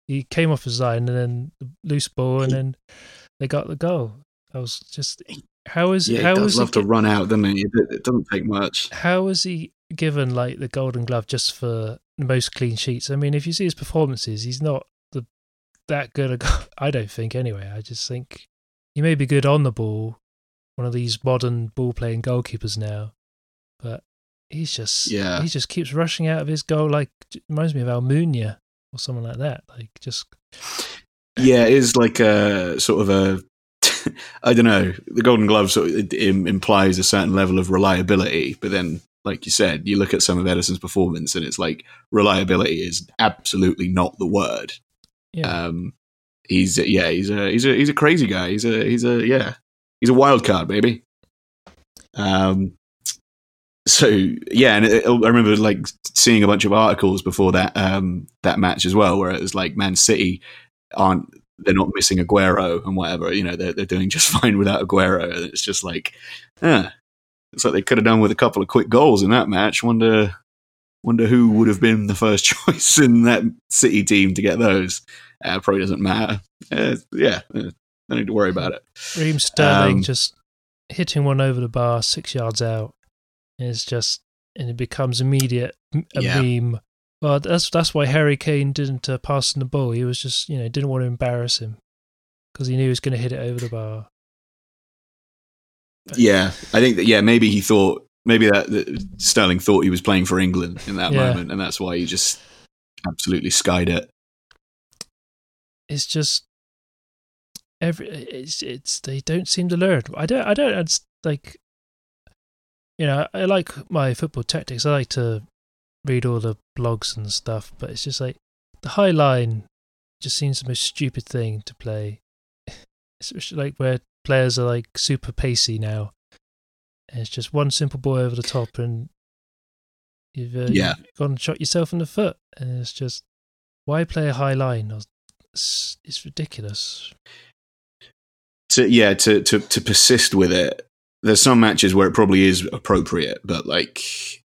he came off his line and then the loose ball, and then they got the goal. I was just, how is Yeah, how he does love he, to run out, doesn't he? It, it doesn't take much. how is he given like the Golden Glove just for most clean sheets? I mean, if you see his performances, he's not the that good. A go- I don't think anyway. I just think he may be good on the ball, one of these modern ball playing goalkeepers now, but he's just Yeah. he just keeps rushing out of his goal like reminds me of Almunia or someone like that. Like just Yeah, it is like a sort of a. I don't know. The Golden Glove sort of im- implies a certain level of reliability, but then, like you said, you look at some of Ederson's performance, and it's like reliability is absolutely not the word. yeah. Um, he's yeah, he's a he's a he's a crazy guy. He's a he's a yeah, he's a wild card, baby. Um, so yeah, and it, I remember like seeing a bunch of articles before that um that match as well, where it was like Man City aren't they're not missing Aguero and whatever, you know, they're they're doing just fine without Aguero. And it's just like, ah, it's like they could have done with a couple of quick goals in that match. Wonder wonder who would have been the first choice in that City team to get those. Uh, probably doesn't matter. Uh, yeah, uh, don't need to worry about it. Raheem Sterling Um, just hitting one over the bar six yards out is just and it becomes immediate a Yeah. meme. Well, that's that's why Harry Kane didn't uh, pass him the ball. He was just you know didn't want to embarrass him because he knew he was going to hit it over the bar. Yeah, I think that. Yeah, maybe he thought maybe that, that Sterling thought he was playing for England in that Yeah. moment, and that's why he just absolutely skied it. It's just every it's it's they don't seem to learn. I don't I don't it's like you know I like my football tactics. I like to read all the blogs and stuff, but it's just like the high line just seems the most stupid thing to play. Especially like where players are like super pacey now. And it's just one simple ball over the top, and you've, uh, Yeah. you've gone and shot yourself in the foot. And it's just why play a high line? It's, it's ridiculous. To yeah, to to to persist with it. There's some matches where it probably is appropriate, but like,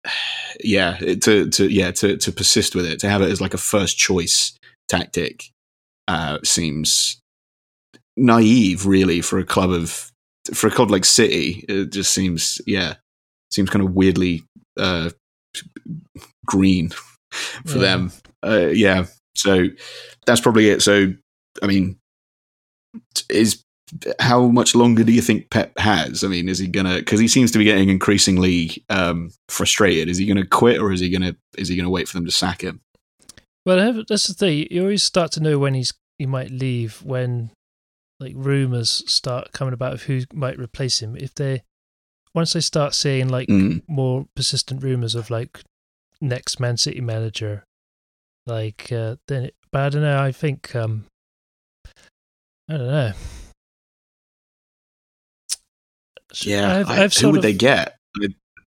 yeah, it- to to yeah to to persist with it, to have it as like a first choice tactic, uh, seems naive, really, for a club of for a club like City. It just seems yeah, seems kind of weirdly uh, green for Yeah. them. Uh, yeah, so that's probably it. So I mean, is how much longer do you think Pep has? I mean, is he gonna? Because he seems to be getting increasingly um, frustrated. Is he gonna quit, or is he gonna is he gonna wait for them to sack him? Well, that's the thing. You always start to know when he's he might leave when like rumors start coming about of who might replace him. If they once they start seeing like Mm. more persistent rumors of like next Man City manager, like uh, then. It, but I don't know. I think um, I don't know. Yeah, I've, I- I've who would of, they get?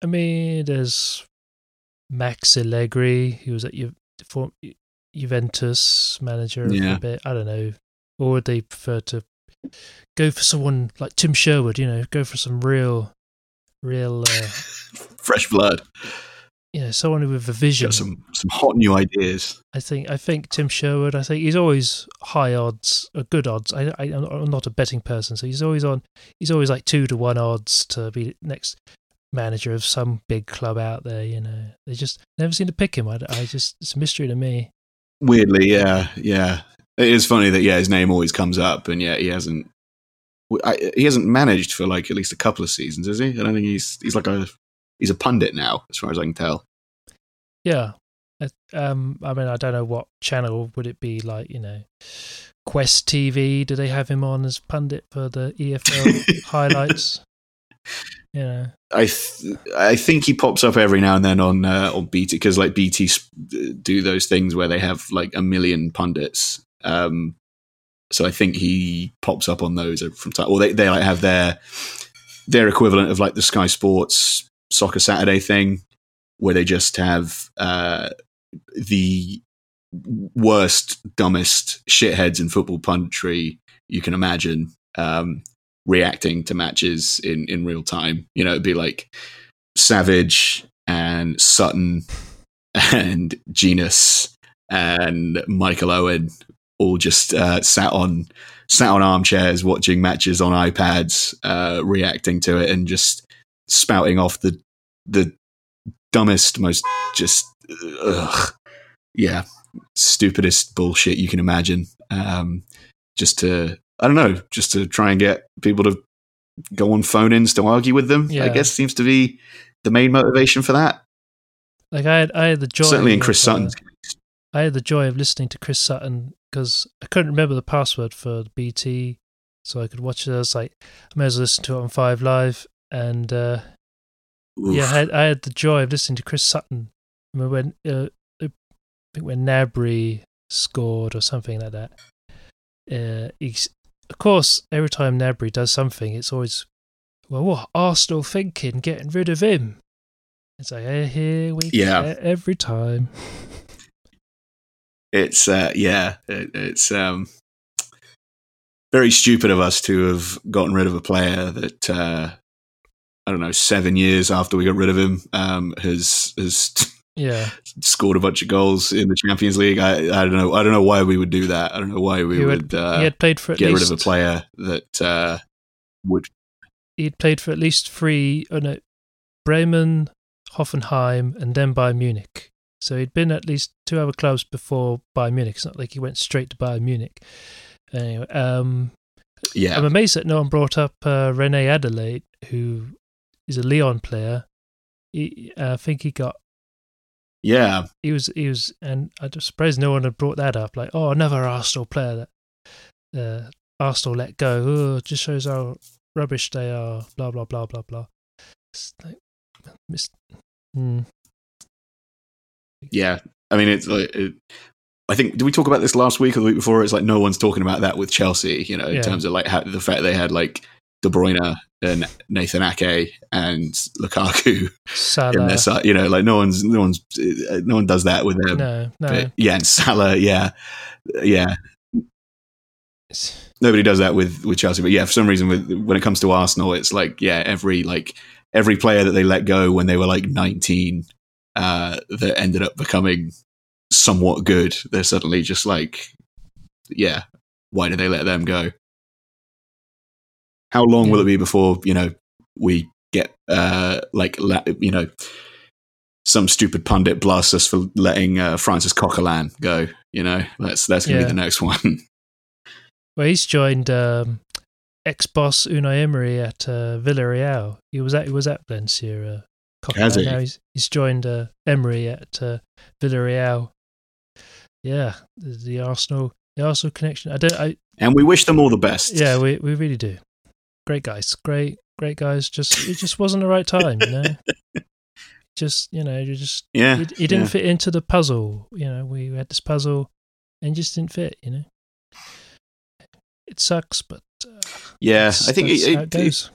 I mean, there's Max Allegri, who was at Ju- for Juventus manager Yeah. a bit. I don't know. Or would they prefer to go for someone like Tim Sherwood? You know, go for some real, real, uh, Fresh blood. You know, someone with a vision. Got some some hot new ideas. I think. I think Tim Sherwood. I think he's always high odds, or good odds. I, I, I'm not a betting person, so he's always on. He's always like two to one odds to be next manager of some big club out there. You know, they just never seem to pick him. I, I just it's a mystery to me. Weirdly, yeah, yeah. It is funny that yeah, his name always comes up, and yet he hasn't. I, he hasn't managed for like at least a couple of seasons, has he? I don't think he's he's like a he's a pundit now, as far as I can tell. Yeah. I- Um, I mean, I don't know what channel would it be like. You know, Quest TV. Do they have him on as pundit for the EFL highlights? You know, I th- I think he pops up every now and then on uh, on BT because like BT do those things where they have like a million pundits. Um, so I think he pops up on those from time. Or they they like have their their equivalent of like the Sky Sports Soccer Saturday thing, where they just have uh, the worst, dumbest shitheads in football punditry you can imagine. Um, reacting to matches in in real time. You know, it'd be like Savage and Sutton and Jenas and Michael Owen all just uh, sat on sat on armchairs watching matches on iPads, uh, reacting to it and just spouting off the the dumbest, most just ugh, yeah, stupidest bullshit you can imagine. Um, just to I don't know, just to try and get people to go on phone ins to argue with them. Yeah. I guess seems to be the main motivation for that. like I had, I had the joy. Certainly in Chris uh, Sutton's case. I had the joy of listening to Chris Sutton because I couldn't remember the password for the BT, so I could watch it. I was like, I may as well listen to it on Five Live, and uh, yeah, I had, I had the joy of listening to Chris Sutton. I mean, when uh, I think when Gnabry scored or something like that. Uh, he's, of course, every time Gnabry does something, it's always, well, what Arsenal thinking, getting rid of him? It's like, eh, here we Yeah. go every time. it's uh, yeah, it, it's um, very stupid of us to have gotten rid of a player that uh, I don't know seven years after we got rid of him um, has has Yeah, scored a bunch of goals in the Champions League. I, I don't know. I don't know why we would do that. I don't know why we He would- would uh, he had played for at get least rid of a player that uh, would. he'd played for at least three, oh no, Bremen, Hoffenheim, and then Bayern Munich. So he'd been at least two other clubs before Bayern Munich. It's not like he went straight to Bayern Munich. Anyway, um, Yeah, I'm amazed that no one brought up uh, Reine-Adelaide, who is a Lyon player. He, uh, I think he got yeah, he was he was, and I'm just surprised no one had brought that up. Like, oh, another Arsenal player that uh, Arsenal let go. Oh, just shows how rubbish they are. Blah blah blah blah blah. Like, mis- hmm. yeah. I mean, it's like. It, I think did we talk about this last week or the week before? It's like no one's talking about that with Chelsea. You know, in Yeah. terms of like how, the fact they had like De Bruyne and Nathan Ake and Lukaku in Salah. their side. You know, like no one's no one's no one does that with them. No, no. But yeah, and Salah, yeah, yeah. Nobody does that with with Chelsea, but yeah, for some reason, with when it comes to Arsenal, it's like yeah, every like every player that they let go when they were like nineteen, uh, that ended up becoming somewhat good, they're suddenly just like, yeah, why did they let them go? How long will it be before you know we get uh like you know some stupid pundit blasts us for letting uh, Francis Coquelin go? You know, that's that's gonna Yeah. be the next one. Well, he's joined um, ex boss Unai Emery at uh, Villarreal. He was at he was at Valencia. Uh, Has he? Now he's he's joined uh, Emery at uh, Villarreal. Yeah, the, the Arsenal the Arsenal connection. I don't. I And we wish them all the best. yeah, we we really do. Great guys, great great guys. Just it just wasn't the right time, you know. just you know, you just Yeah. he, he didn't yeah. fit into the puzzle. You know, we had this puzzle and just didn't fit. You know, it sucks, but uh, Yeah, I think that's he, how it goes.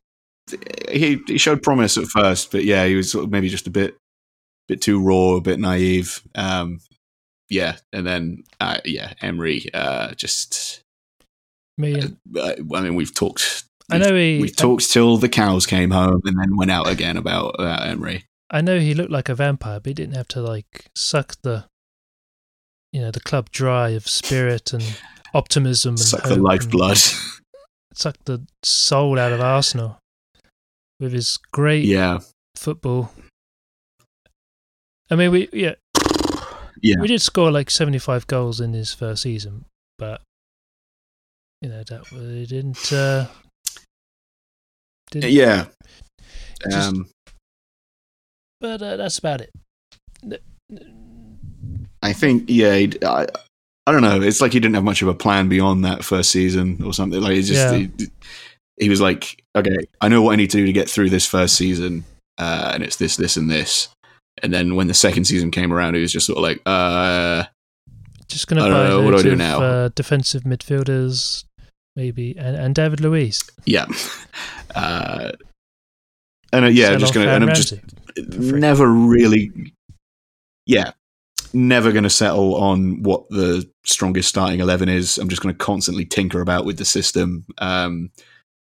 he he showed promise at first, but yeah, he was sort of maybe just a bit bit too raw, a bit naive. Um, yeah, and then uh, yeah, Emery uh, just. Me, and, Uh, I mean, we've talked. I know he. We've talked till the cows came home, and then went out again about uh, Emery. I know he looked like a vampire, but he didn't have to like suck the, you know, the club dry of spirit and optimism and Suck the lifeblood. suck the soul out of Arsenal with his great yeah, football. I mean, we yeah yeah, we did score like seventy five goals in his first season, but you know that we didn't. Uh, didn't yeah. Just- Um, but uh, that's about it. I think yeah. I, I don't know. It's like he didn't have much of a plan beyond that first season or something. Like he just Yeah. he, he was like, okay, I know what I need to do to get through this first season, uh, and it's this, this, and this. And then when the second season came around, he was just sort of like, uh, Just going to I don't buy know, what do I do now? Uh, defensive midfielders, maybe, and, and David Luiz. yeah, uh, and uh, yeah, Sell just gonna, and I'm just never really, yeah, never going to settle on what the strongest starting eleven is. I'm just going to constantly tinker about with the system, um,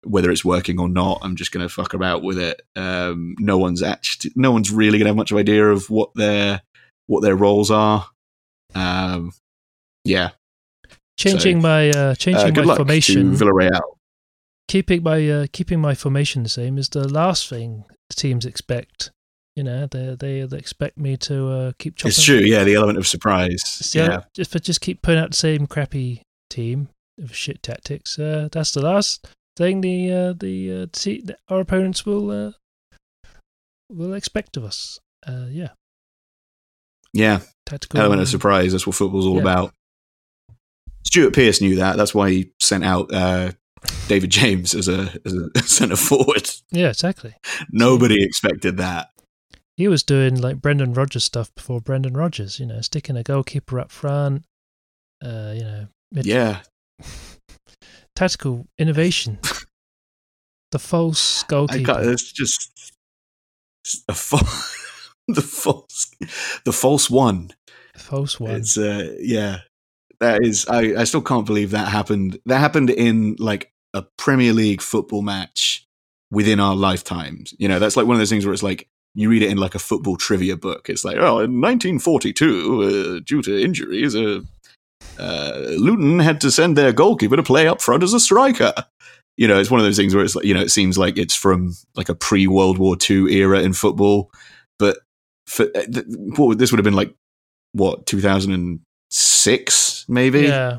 whether it's working or not. I'm just going to fuck about with it. Um, no one's actually, no one's really going to have much of idea of what their what their roles are. Um, yeah, changing my uh, uh, changing good my luck formation. to Villarreal. keeping my uh, keeping my formation the same is the last thing the teams expect. You know, they they, they expect me to uh, keep chopping. It's true, yeah. The element of surprise. The Yeah, if I just keep putting out the same crappy team of shit tactics, uh, that's the last thing the uh, the, uh, te- our opponents will uh, will expect of us. Uh, yeah, yeah. tactical element of surprise. That's what football's all Yeah. about. Stuart Pearce knew that. That's why he sent out uh, David James as a as a centre forward. Yeah, exactly. Nobody expected that. He was doing like Brendan Rodgers stuff before Brendan Rodgers. You know, sticking a goalkeeper up front. Uh, you know, mid- Yeah, tactical innovation. the false goalkeeper. it's just a fa- the false the false one. false one. It's uh, yeah, that is. I I still can't believe that happened. That happened in like a Premier League football match within our lifetimes. You know, that's like one of those things where it's like you read it in like a football trivia book. It's like, oh, in 1942, uh, due to injuries, uh, uh, Luton had to send their goalkeeper to play up front as a striker. You know, it's one of those things where it's like, you know, it seems like it's from like a pre World War II era in football, but for, uh, th- this would have been like what 2006 maybe yeah,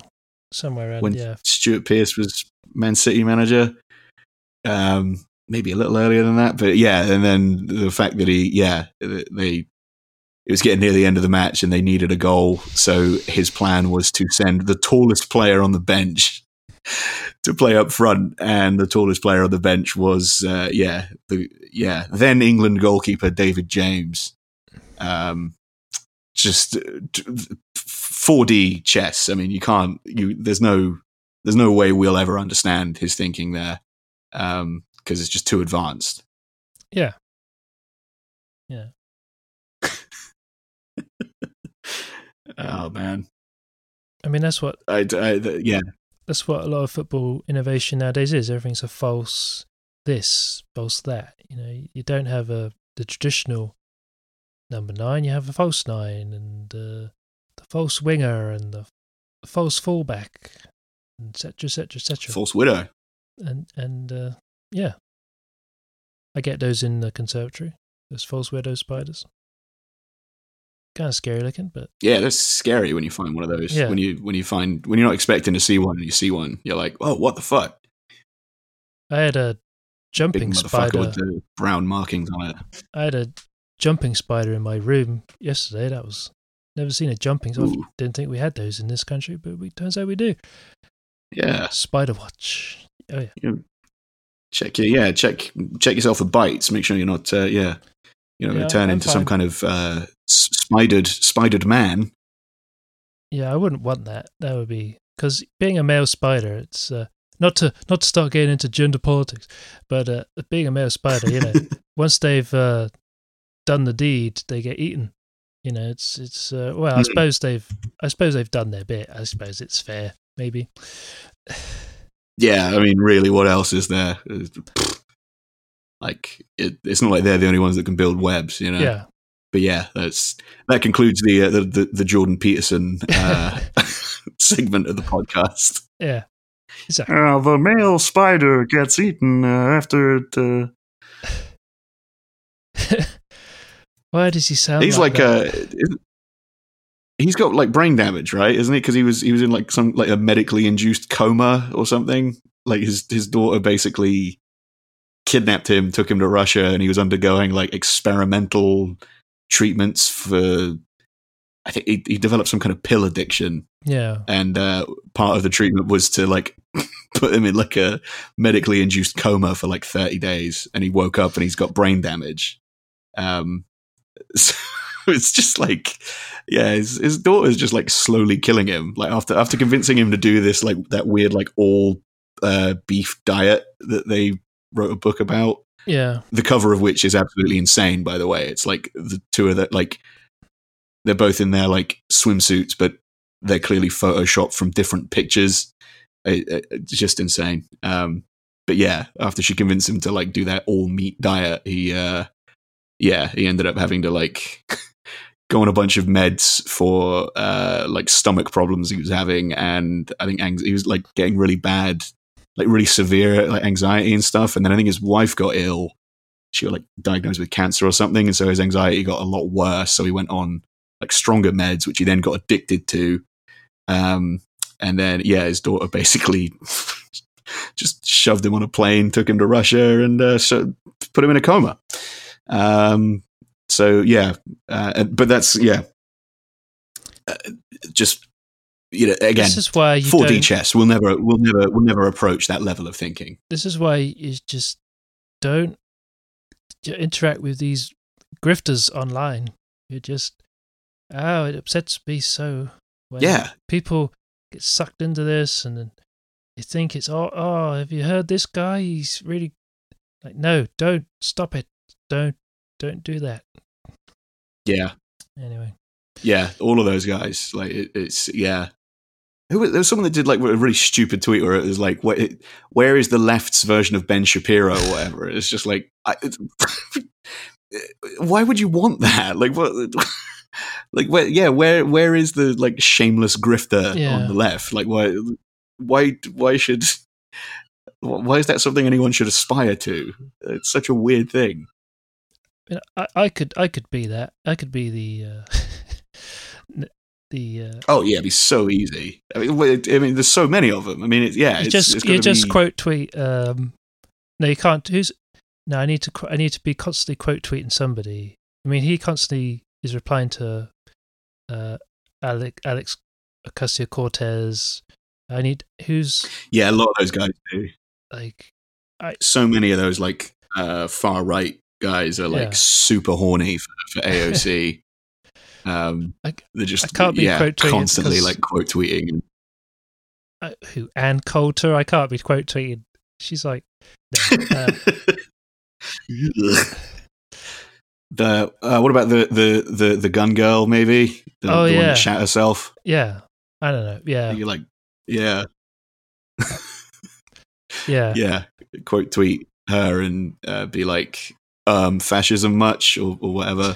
somewhere around. when yeah, Stuart Pearce was Man City manager. Um, maybe a little earlier than that, but yeah. And then the fact that he, yeah, they it was getting near the end of the match and they needed a goal, so his plan was to send the tallest player on the bench to play up front, and the tallest player on the bench was, uh, yeah, the yeah then England goalkeeper David James. Um, just four D chess. I mean, you can't. You there's no there's no way we'll ever understand his thinking there because it's just too advanced. yeah, yeah. Oh man, I mean, that's what I, I th- yeah, that's what a lot of football innovation nowadays is. Everything's a false this, false that. You know, you don't have a the traditional number nine. You have a false nine and uh, the false winger and the, false fullback, etc., etc., etc. false widow. And and uh, yeah, I get those in the conservatory. Those false widow spiders. Kind of scary looking, but Yeah, that's scary when you find one of those. Yeah. When you when you find when you're not expecting to see one and you see one, you're like, oh, what the fuck? I had a jumping spider. with the brown markings on it. I had a jumping spider in my room yesterday. That was never seen a jumping. So I didn't think we had those in this country, but we turns out we do. Yeah. Spider watch. Oh yeah. Check your yeah. Check check yourself for bites. Make sure you're not uh, yeah. You know, Yeah, turn I'm into some kind of uh, spidered spidered man. Yeah, I wouldn't want that. That would be because being a male spider, it's uh, not to not to start getting into gender politics, but uh, being a male spider, you know, once they've uh, done the deed, they get eaten. You know, it's it's uh, well, I Mhm. suppose they've I suppose they've done their bit. I suppose it's fair, maybe. Yeah, I mean, really, what else is there? Like, it, it's not like they're the only ones that can build webs, you know. Yeah, But yeah, that's that concludes the uh, the, the the Jordan Peterson uh, segment of the podcast. yeah, exactly. Uh, the male spider gets eaten uh, after it. Uh... Why does he sound? He's like, like, that? uh, he's got like brain damage, right? Isn't he? Because he was he was in like some like a medically induced coma or something. Like his his daughter basically kidnapped him, took him to Russia, and he was undergoing like experimental treatments for. I think he, he developed some kind of pill addiction, yeah, and uh, part of the treatment was to like put him in like a medically induced coma for like 30 days and he woke up and he's got brain damage um so it's just like yeah his, his daughter's just like slowly killing him like after after convincing him to do this like that weird like all uh beef diet that they wrote a book about. Yeah, the cover of which is absolutely insane by the way. It's like the two of that like they're both in their like swimsuits but they're clearly photoshopped from different pictures. It- it- it's just insane. Um but yeah after she convinced him to like do that all meat diet he uh yeah he ended up having to like go on a bunch of meds for uh like stomach problems he was having and i think ang- he was like getting really bad like really severe like anxiety and stuff and then i think his wife got ill. She got like diagnosed with cancer or something and so his anxiety got a lot worse so he went on like stronger meds which he then got addicted to. Um and then yeah his daughter basically just shoved him on a plane took him to russia and uh, put him in a coma um so yeah uh, but that's yeah uh, just you know again this is why 4D don't. chess will never will never will never approach that level of thinking. this is why you just don't interact with these grifters online. You just oh, it upsets me so. When Yeah. people get sucked into this, and then you think it's oh oh, have you heard this guy? He's really like no, don't stop it, don't don't do that. Yeah. Anyway, Yeah, all of those guys. Like it, it's yeah. Who there was someone that did like a really stupid tweet where it was like, "Where, where is the left's version of Ben Shapiro or whatever?" It's just like, I, it's, why would you want that? Like what? Like where? Yeah, where where is the like shameless grifter Yeah. on the left? Like why why why should why is that something anyone should aspire to? It's such a weird thing. I I could I could be that. I could be the uh, the uh, Oh yeah, it'd be so easy. I mean, I mean, there's so many of them. I mean, yeah, you it's, just it's you just be- quote tweet. Um, no, you can't. Who's no? I need to. I need to be constantly quote tweeting somebody. I mean, he constantly is replying to uh, Alex Alex Ocasio Cortez. I need who's Yeah, a lot of those guys do. like I, So many of those like uh, far right guys are like Yeah. super horny for, for AOC. um, I- they're just I can't be yeah, constantly like quote tweeting. uh, who Ann Coulter. I can't be quote tweeting. She's like, no, uh, the uh, what about the, the the the gun girl? Maybe the, Oh, the one that shat herself. yeah. I don't know. Yeah, You're like, yeah, yeah. yeah. Quote tweet her and uh, be like, um, fascism much or, or whatever.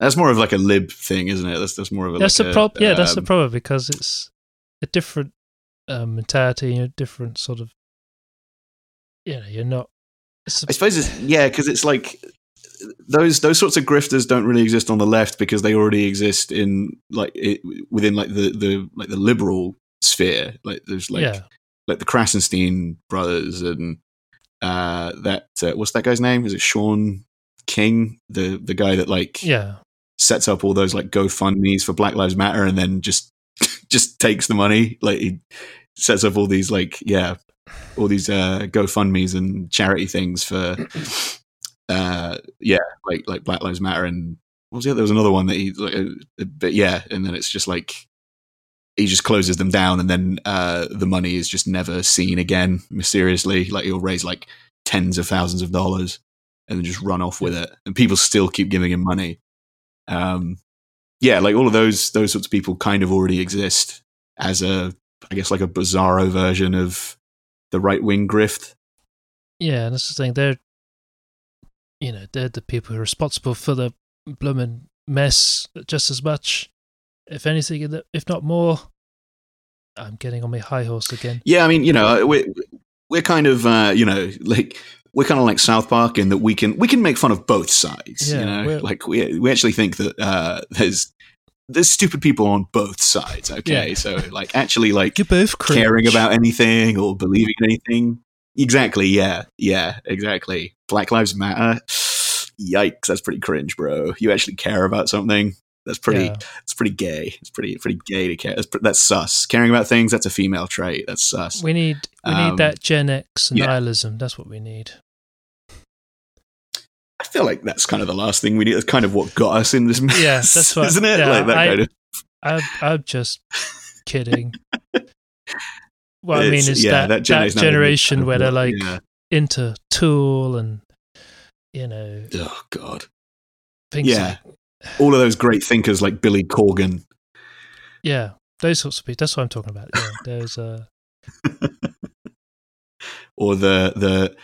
That's more of like a lib thing, isn't it? That's that's more of a. That's like the a, problem. Yeah, that's the um, problem because it's a different um, mentality, a different sort of. You know, you're not. It's I suppose it's yeah, because it's like those those sorts of grifters don't really exist on the left because they already exist in like it, within like the the like the liberal sphere. Like there's like yeah, like the Krassenstein brothers and uh, that uh, what's that guy's name? Is it Shaun King, the the guy that like Yeah. sets up all those like GoFundmes for Black Lives Matter and then just just takes the money. Like he sets up all these like yeah, all these uh GoFundmes and charity things for uh yeah, like like Black Lives Matter and what was the other? There was another one that he like uh, but yeah, and then it's just like he just closes them down and then uh the money is just never seen again mysteriously. Like he'll raise like tens of thousands of dollars and then just run off with it. And people still keep giving him money. Um, yeah, like all of those those sorts of people kind of already exist as a, I guess, like a bizarro version of the right wing grift. Yeah, and that's the thing. They're, you know, they're the people who are responsible for the blooming mess just as much, if anything, if not more. I'm getting on my high horse again. Yeah, I mean, you know, we're we're kind of, uh, you know, like we're kind of like South Park in that we can we can make fun of both sides. Yeah, you know, we're- like we we actually think that uh, there's there's stupid people on both sides. Okay, Yeah. so like actually like You're both cringe. caring about anything or believing anything. Exactly. Yeah. Yeah. Exactly. Black Lives Matter. Yikes! That's pretty cringe, bro. You actually care about something. That's pretty. Yeah. It's pretty gay. It's pretty pretty gay to care. That's, that's sus. Caring about things. That's a female trait. That's sus. We need we Um, need that Gen X yeah. nihilism. That's what we need. I feel like that's kind of the last thing we need. That's kind of what got us in this mess. Yeah, that's what- isn't it? yeah, like that I- kind of. I'm I'm just kidding. What I mean is yeah, that, that that generation where they're like yeah. into Tool and you know oh god, things. Yeah. like- all of those great thinkers like Billy Corgan. yeah, those sorts of people. That's what I'm talking about. Yeah, there's uh, or the the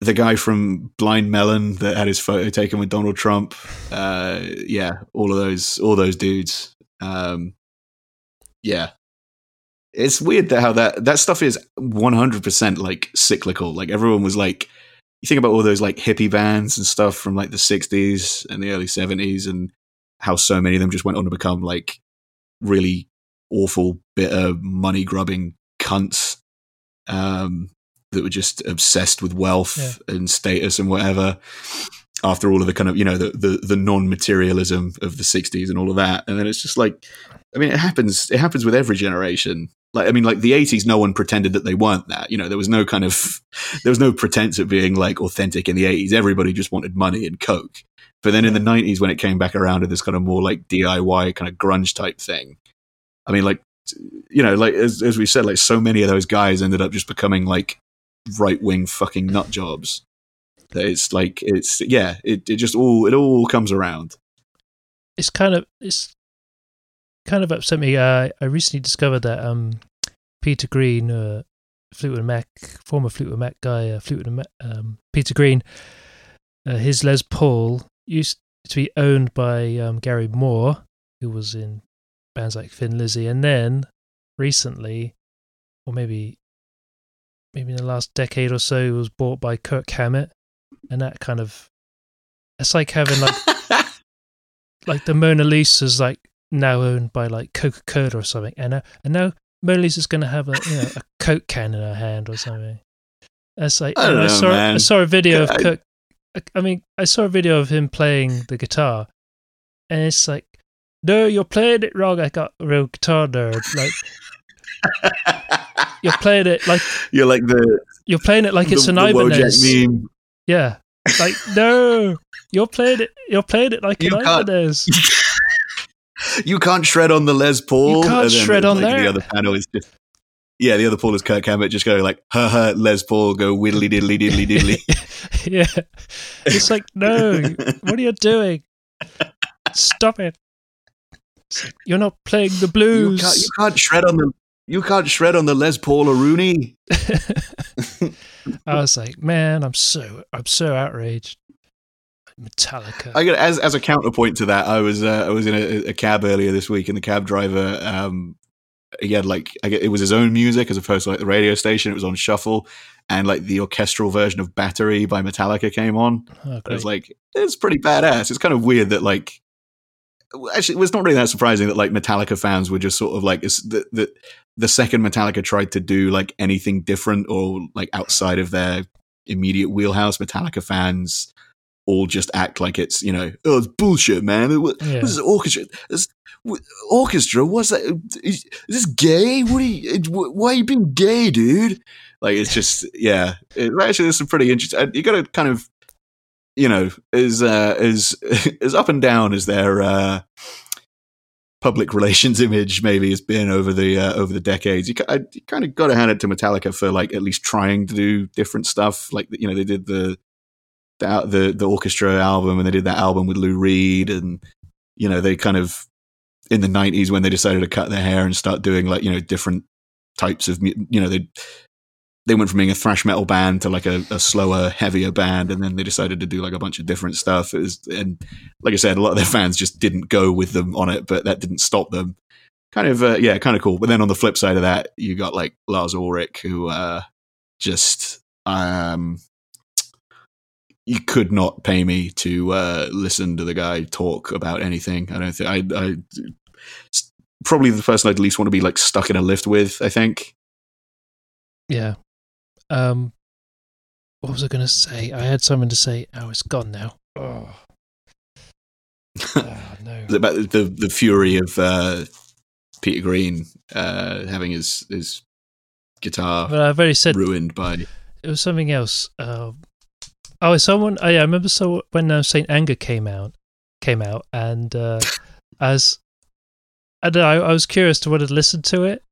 the guy from Blind Melon that had his photo taken with Donald Trump. Uh, yeah, all of those, all those dudes. Um, yeah, it's weird that how that that stuff is one hundred percent like cyclical. Like everyone was like, you think about all those like hippie bands and stuff from like the '60s and the early '70s, and how so many of them just went on to become like really awful, bitter, money grubbing cunts. Um, that were just obsessed with wealth and status and whatever after all of the kind of you know the the, the non-materialism of the 60s and all of that and then it's just like i mean it happens it happens with every generation like i mean like the 80s no one pretended that they weren't that you know there was no kind of there was no pretense of being like authentic in the 80s everybody just wanted money and coke but then in the 90s when it came back around to this kind of more like diy kind of grunge type thing i mean like you know like as, as we said like so many of those guys ended up just becoming like right wing fucking nut jobs. That It's like it's yeah, it, it just all it all comes around. it's kind of it's kind of upset me. Uh, I recently discovered that um, Peter Green, uh, Fleetwood Mac, former Fleetwood Mac guy, uh, Fleetwood Mac, um, Peter Green, uh, his Les Paul used to be owned by um, Gary Moore, who was in bands like Thin Lizzy, and then recently, or maybe maybe in the last decade or so, it was bought by Kirk Hammett, and that kind of it's like having like like the Mona Lisa's like now owned by like Coca Cola or something, and now and now Mona Lisa's going to have a you know a Coke can in her hand or something. That's like I know, saw I saw a video of I- Kirk. I mean, I saw a video of him playing the guitar, and it's like, no, you're playing it wrong. I got a real guitar nerd. Like you're playing it like You're like the you're playing it like it's an the Ibanez. Meme. Yeah, like no, you're playing it. You're playing it like You an can't- Ibanez. You can't shred on the Les Paul. You can't shred on like, there. The other panel is just yeah. The other Paul is Kirk Hammett just going like ha ha Les Paul go whittly diddly diddly diddly. yeah. It's like, no, what are you doing? Stop it. Like, You're not playing the you blues. can't you can't shred on the you can't shred on the Les Paul or Rooney. I was like, man, I'm so I'm so outraged. Metallica. I got as as a counterpoint to that. I was uh, I was in a, a cab earlier this week, and the cab driver um he had like it was his own music as opposed to like the radio station. It was on shuffle, and like the orchestral version of "Battery" by Metallica came on. oh, I was like, it's pretty badass. It's kind of weird that like. Actually, it was not really that surprising that like Metallica fans were just sort of like it's the, the the second Metallica tried to do like anything different or like outside of their immediate wheelhouse. Metallica fans all just act like it's you know oh it's bullshit, man. What, Yeah. what is this orchestra? This, orchestra? What's that? Is, is this gay? What are you? Why are you being gay, dude? Like it's just yeah. It, actually, there's some pretty interesting. You got to kind of you know as uh, as as up and down as their uh, public relations image maybe has been over the uh, over the decades. You, I, you kind of got to hand it to Metallica for like at least trying to do different stuff. Like you know they did the the the, the orchestra album and they did that album with Lou Reed and you know they kind of in the 90s when they decided to cut their hair and start doing like you know different types of you know they they went from being a thrash metal band to like a, a slower heavier band and then they decided to do like a bunch of different stuff. Was, and like i said a lot of their fans just didn't go with them on it but that didn't stop them. Kind of uh, yeah kind of cool. But then on the flip side of that you got like lars ulrich who uh just um you could not pay me to uh listen to the guy talk about anything i don't think i i probably the person i'd least want to be like stuck in a lift with i think Yeah. Um, what was I going to say? I had something to say. Oh, it's gone now. Oh, oh no. about the the fury of uh, Peter Green uh, having his his guitar Well, I've already said ruined by it was something else. Um, oh, someone. Oh, yeah, I remember. So when uh, Saint Anger came out, came out, and uh, as I don't know, I, I was curious to want to listen to it,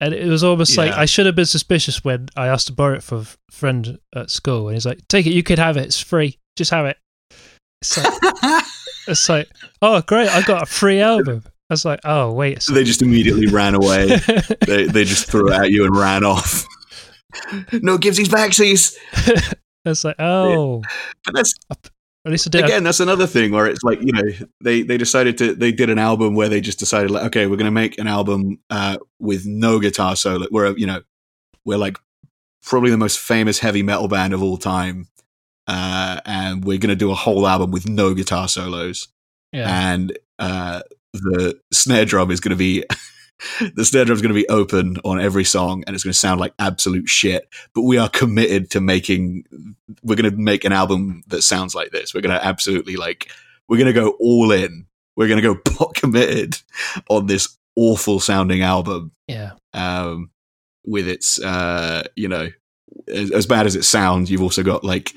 and it was almost like I should have been suspicious when I asked to borrow it for a friend at school, and he's like, "Take it, you could have it. It's free. Just have it." It's like, it's like, oh great, I got a free album. I was like, oh wait, so they just immediately ran away. they they just threw it at you and ran off. no gives these backsies. It's like, oh, But that's at least I did. again, that's another thing where it's like you know they they decided to they did an album where they just decided like okay we're going to make an album uh, with no guitar solo. We're you know we're like probably the most famous heavy metal band of all time, uh, and we're going to do a whole album with no guitar solos. yeah, and uh, the snare drum is going to be the snare drum is going to be open on every song and it's going to sound like absolute shit but we are committed to making we're going to make an album that sounds like this. We're going to absolutely like we're going to go all in. We're going to go pot committed on this awful sounding album. Yeah, um, with its uh, you know as, as bad as it sounds you've also got like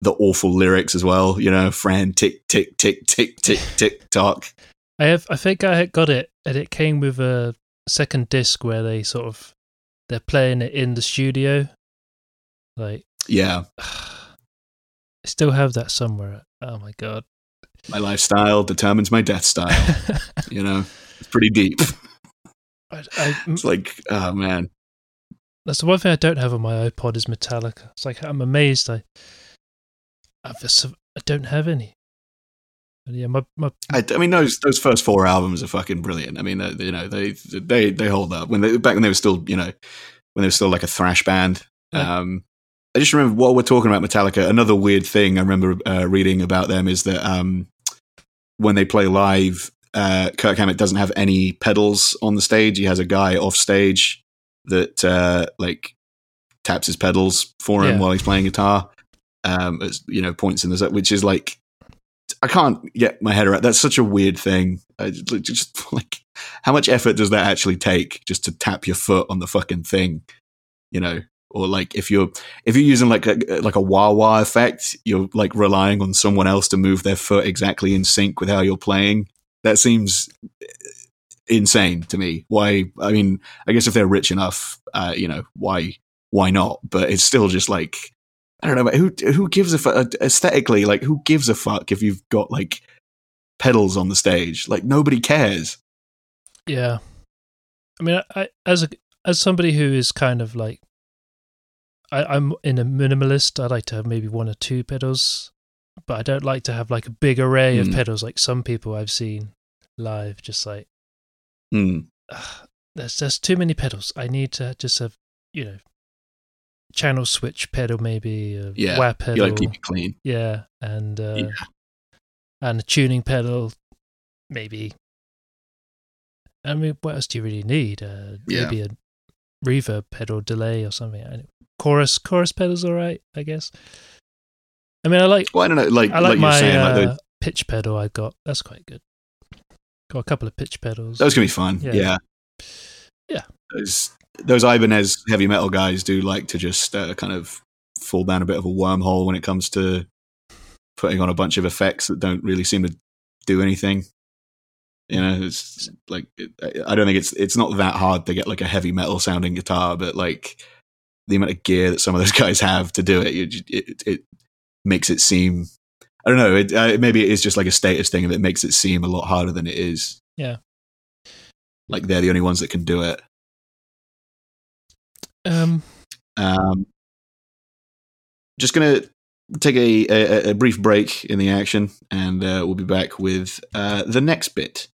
the awful lyrics as well you know friend tick tick tick tick tick tick tock. I have. I think I got it, and it came with a second disc where they sort of they're playing it in the studio. Like, yeah I still have that somewhere. Oh my god. my lifestyle determines my death style you know it's pretty deep I, I, it's like oh man that's the one thing I don't have on my iPod is Metallica. It's like I'm amazed I I've just, I don't have any. But yeah, my my I, I mean those those first four albums are fucking brilliant i mean uh, you know they they they hold up when they back when they were still you know when they were still like a thrash band Yeah. um i just remember while we're talking about metallica another weird thing i remember uh, reading about them is that um when they play live uh kirk hammett doesn't have any pedals on the stage he has a guy off stage that uh like taps his pedals for him Yeah. while he's playing guitar um as you know points in the set, which is like I can't get my head around. That's such a weird thing. I just, just like, how much effort does that actually take just to tap your foot on the fucking thing? You know, or like if you're if you're using like a like a wah wah effect, you're like relying on someone else to move their foot exactly in sync with how you're playing. That seems insane to me. Why? I mean, I guess if they're rich enough, uh, you know, why why not? But it's still just like I don't know. But who who gives a fuck aesthetically? Like, who gives a fuck if you've got like pedals on the stage? Like, nobody cares. yeah. I mean, I, as a as somebody who is kind of like I, I'm in a minimalist. I like to have maybe one or two pedals, but I don't like to have like a big array of Mm. pedals like some people I've seen live. Just like Hmm. ugh, there's there's too many pedals. I need to just have you know channel switch pedal maybe a Yeah, wah You pedal like to keep it clean. yeah and uh, Yeah. and a tuning pedal maybe. I mean, what else do you really need? Uh, Yeah. Maybe a reverb pedal delay or something. Chorus chorus pedals all right, I guess. I mean, I like Well, I don't know. Like, I like, like, my saying, like uh, those, pitch pedal I've got. That's quite good. Got a couple of pitch pedals. That was gonna be fun. Yeah. Yeah. Yeah. Those, those Ibanez heavy metal guys do like to just uh, kind of fall down a bit of a wormhole when it comes to putting on a bunch of effects that don't really seem to do anything. You know, it's like I don't think it's it's not that hard to get like a heavy metal sounding guitar, but like the amount of gear that some of those guys have to do it, it, it makes it seem. I don't know. It, uh, maybe it is just like a status thing, and it makes it seem a lot harder than it is. Yeah. like they're the only ones that can do it. Um, Um, just gonna take a, a, a brief break in the action, and uh, we'll be back with uh, the next bit.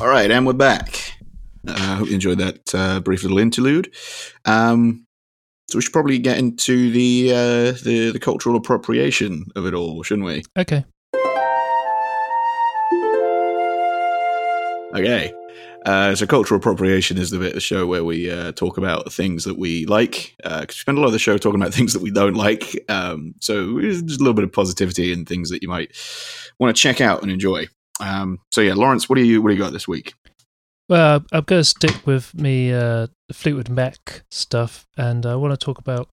All right, and we're back. Uh, I hope you enjoyed that uh, brief little interlude. Um, so we should probably get into the, uh, the the cultural appropriation of it all, shouldn't we? okay. Okay. Uh, so cultural appropriation is the bit of the show where we uh, talk about things that we like. Because we spend a lot of the show talking about things that we don't like. Um, so just a little bit of positivity and things that you might want to check out and enjoy. Um, so yeah, Lawrence, what do you what do you got this week? Well, I'm going to stick with me uh, Fleetwood Mac stuff, and I want to talk about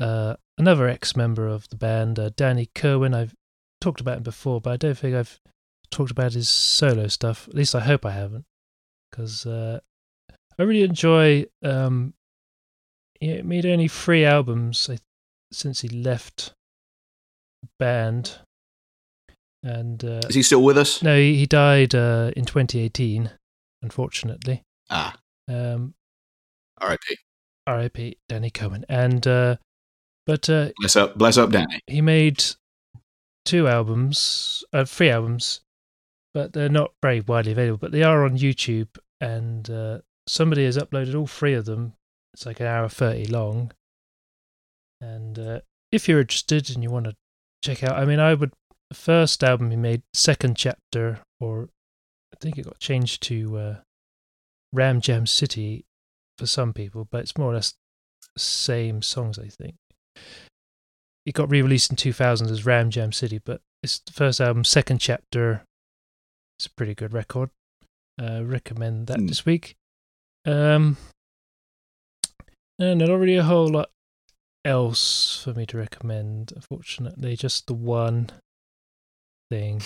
uh, another ex-member of the band, uh, Danny Kirwan. I've talked about him before, but I don't think I've talked about his solo stuff. At least I hope I haven't, because uh, I really enjoy. Um, he made only three albums I, since he left the band, and uh, Is he still with us? no, he, he died uh, in 2018, unfortunately. Ah, Um, R.I.P. R.I.P. Danny Kirwan. And uh, but uh, Bless up, bless up, Danny. he made two albums, uh, three albums, but they're not very widely available. But they are on YouTube, and uh, somebody has uploaded all three of them. It's like an hour thirty long. And uh, if you're interested and you want to check out, I mean, I would. The first album he made, second chapter, or I think it got changed to uh, Ram Jam City for some people, but it's more or less the same songs, I think. It got re-released in 2000 as Ram Jam City, but it's the first album, second chapter. It's a pretty good record. Uh, recommend that Hmm. this week. Um, and not really a whole lot else for me to recommend. Unfortunately, just the one thing.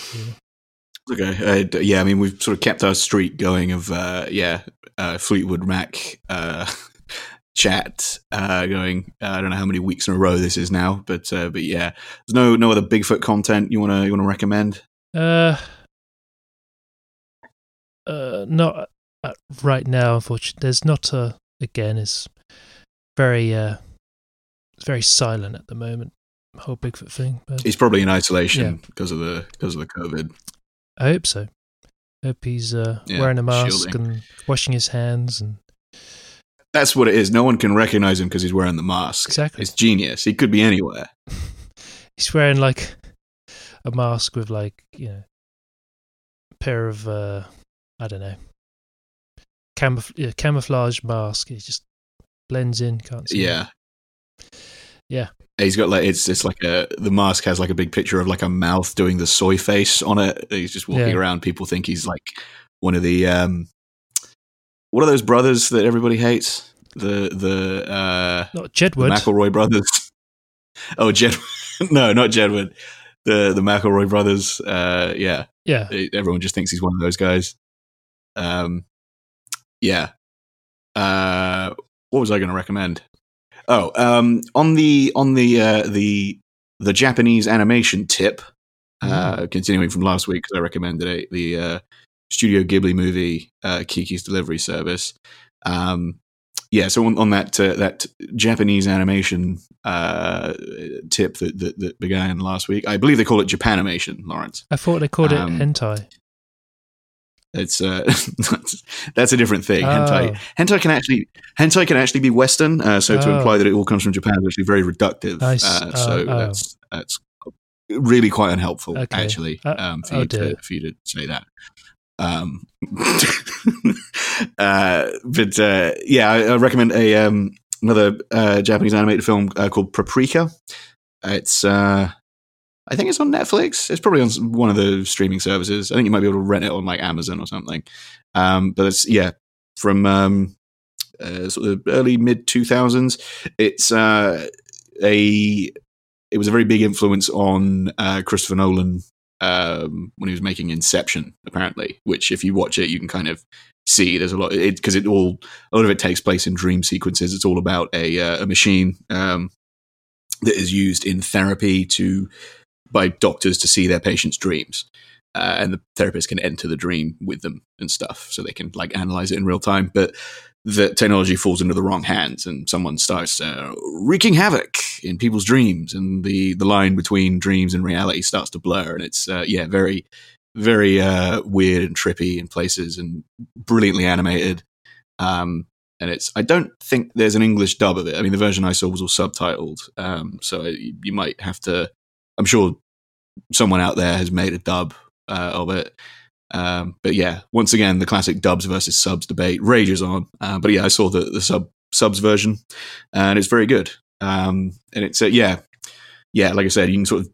Okay. Uh, yeah, I mean, we've sort of kept our streak going of, uh, yeah, uh, Fleetwood Mac uh, chat uh, going. Uh, I don't know how many weeks in a row this is now, but uh, but yeah, there's no no other Bigfoot content you wanna you wanna recommend? Uh, uh, not uh, right now. Unfortunately, there's not a. Again, it's very uh, it's very silent at the moment. Whole Bigfoot thing, but He's probably in isolation Yeah. because of the because of the COVID. I hope so. I Hope he's uh, Yeah, wearing a mask shielding. and washing his hands and That's what it is. No one can recognize him because he's wearing the mask. Exactly. It's genius. He could be anywhere. he's wearing like a mask with like you know a pair of uh I don't know camouf- yeah, camouflage mask. He just blends in. Can't see. him. Yeah. Yeah. He's got like it's it's like a the mask has like a big picture of like a mouth doing the soy face on it. He's just walking Yeah. around. People think he's like one of the um what are those brothers that everybody hates? The the uh Not the Jedward. McElroy brothers. Oh, Jed No, not Jedward. The the McElroy brothers. Uh yeah. yeah. Everyone just thinks he's one of those guys. Um yeah. Uh what was I going to recommend? Oh, um, on the on the uh, the the Japanese animation tip, uh, continuing from last week because I recommended it, the uh, Studio Ghibli movie uh, Kiki's Delivery Service. Um, yeah, so on, on that uh, that Japanese animation uh, tip that, that that began last week, I believe they call it Japanimation, Lawrence. I thought they called Um, it hentai. It's uh, that's, a different thing. Oh. Hentai, hentai can actually hentai can actually be Western. Uh, so to Oh. imply that it all comes from Japan is actually very reductive. S- uh, oh, so oh. that's that's really quite unhelpful, Okay. actually, Uh, um, for, oh you dear. to, for you to say that. Um, uh, but uh, yeah, I, I recommend a um, another uh, Japanese animated film uh, called Paprika. It's uh, I think it's on Netflix. It's probably on one of the streaming services. I think you might be able to rent it on like Amazon or something. Um, but it's yeah from um, uh, sort of early mid two thousands. It's uh, a it was a very big influence on uh, Christopher Nolan um, when he was making Inception, apparently. Which, if you watch it, you can kind of see there's a lot because it, all a lot of it takes place in dream sequences. It's all about a uh, a machine um, that is used in therapy to by doctors to see their patients' dreams. Uh, and the therapist can enter the dream with them and stuff, so they can like analyze it in real time. But the technology falls into the wrong hands, and someone starts uh, wreaking havoc in people's dreams, and the the line between dreams and reality starts to blur, and it's uh, yeah, very very uh, weird and trippy in places, and brilliantly animated. Um, and it's I don't think there's an English dub of it. I mean, the version I saw was all subtitled, um, so you, you might have to. I'm sure someone out there has made a dub uh, of it. Um, but yeah, once again, the classic dubs versus subs debate rages on. Uh, but yeah, I saw the, the sub subs version, and it's very good. Um, and it's uh, yeah, yeah, like I said, you can sort of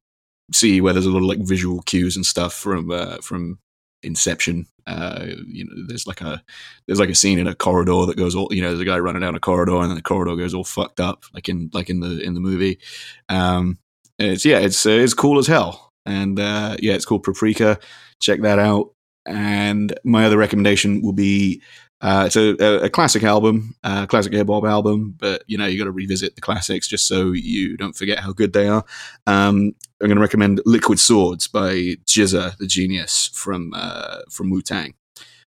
see where there's a lot of like visual cues and stuff from uh, from Inception. Uh, you know, there's like a there's like a scene in a corridor that goes all you know, there's a guy running down a corridor, and then the corridor goes all fucked up, like in like in the in the movie. Um, it's yeah, it's uh, it's cool as hell, and uh, yeah, it's called Paprika. Check that out. And my other recommendation will be uh, it's a, a, a classic album, a classic hip hop album, but you know you got to revisit the classics just so you don't forget how good they are. Um, I'm going to recommend Liquid Swords by GZA, the genius from uh, from Wu Tang.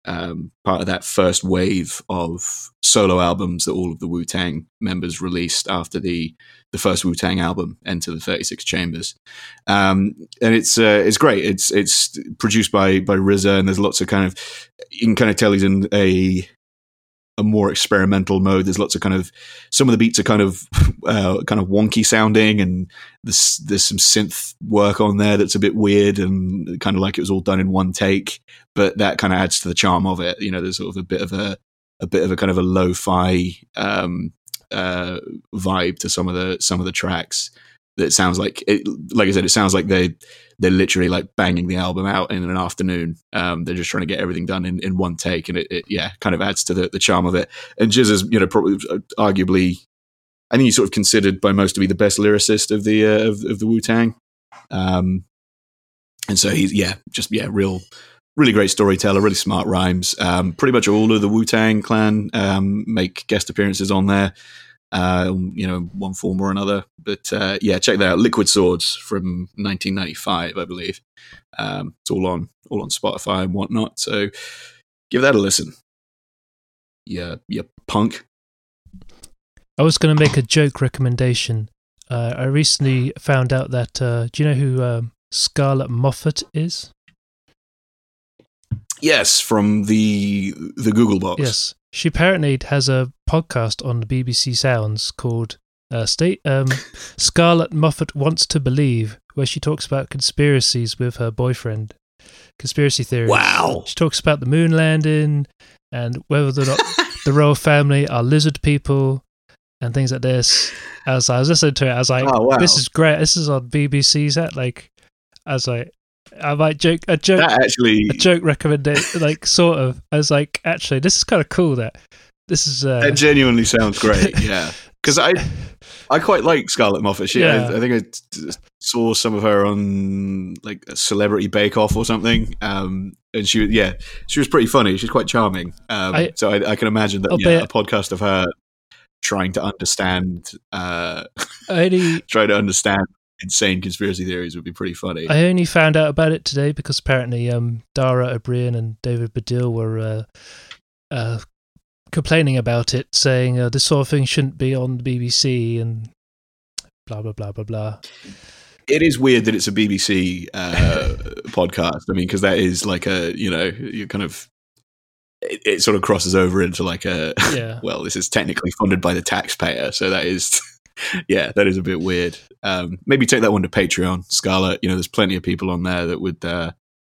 Um, part of that first wave of solo albums that all of the Wu Tang members released after the the first Wu Tang album, Enter the Thirty Six Chambers, um, and it's uh, it's great. It's it's produced by by RZA, and there's lots of kind of you can kind of tell he's in a a more experimental mode. There's lots of kind of some of the beats are kind of uh, kind of wonky sounding, and there's there's some synth work on there that's a bit weird and kind of like it was all done in one take. But that kind of adds to the charm of it. You know, there's sort of a bit of a a bit of a kind of a lo-fi um, uh, vibe to some of the some of the tracks. That sounds like, it, like I said, it sounds like they they're literally like banging the album out in an afternoon. Um, they're just trying to get everything done in, in one take, and it, it yeah kind of adds to the, the charm of it. And GZA is you know probably uh, arguably, I think he's sort of considered by most to be the best lyricist of the uh, of, of the Wu Tang. Um, and so he's yeah just yeah real really great storyteller, really smart rhymes. Um, pretty much all of the Wu Tang Clan um, make guest appearances on there. Uh, you know, one form or another. But uh, yeah, check that out. Liquid Swords from 1995, I believe. Um, it's all on all on Spotify and whatnot. So give that a listen. Yeah, yeah, punk. I was going to make a joke recommendation. Uh, I recently found out that. Uh, do you know who um, Scarlett Moffat is? Yes, from the the Gogglebox. Yes, she apparently has a podcast on the BBC Sounds called uh, "State um, Scarlett Moffat Wants to Believe," where she talks about conspiracies with her boyfriend, conspiracy theories. Wow. She talks about the moon landing and whether or not the royal family are lizard people and things like this. As I was listening to it, I was like, Oh, wow. "This is great. This is on BBC's at like." As I was like, I might joke a joke that actually a joke recommendation, like sort of. I was like, actually, this is kind of cool. That this is. Uh, that genuinely sounds great. Yeah, because I I quite like Scarlett Moffat. She, Yeah. I, I think I t- saw some of her on like a Celebrity Bake Off or something. Um, and she, yeah, she was pretty funny. She's quite charming. Um, I- so I, I can imagine that yeah, a podcast of her trying to understand, uh, I only trying to understand insane conspiracy theories would be pretty funny. I only found out about it today because apparently um, Dara Ó Briain and David Baddiel were uh, uh, complaining about it, saying uh, this sort of thing shouldn't be on the BBC and blah blah blah blah blah. it is weird that it's a BBC uh, podcast. I mean, because that is like a you know you kind of it, it sort of crosses over into like a Yeah. well, this is technically funded by the taxpayer, so that is yeah, that is a bit weird. Um, maybe take that one to Patreon, Scarlett. You know, there's plenty of people on there that would uh,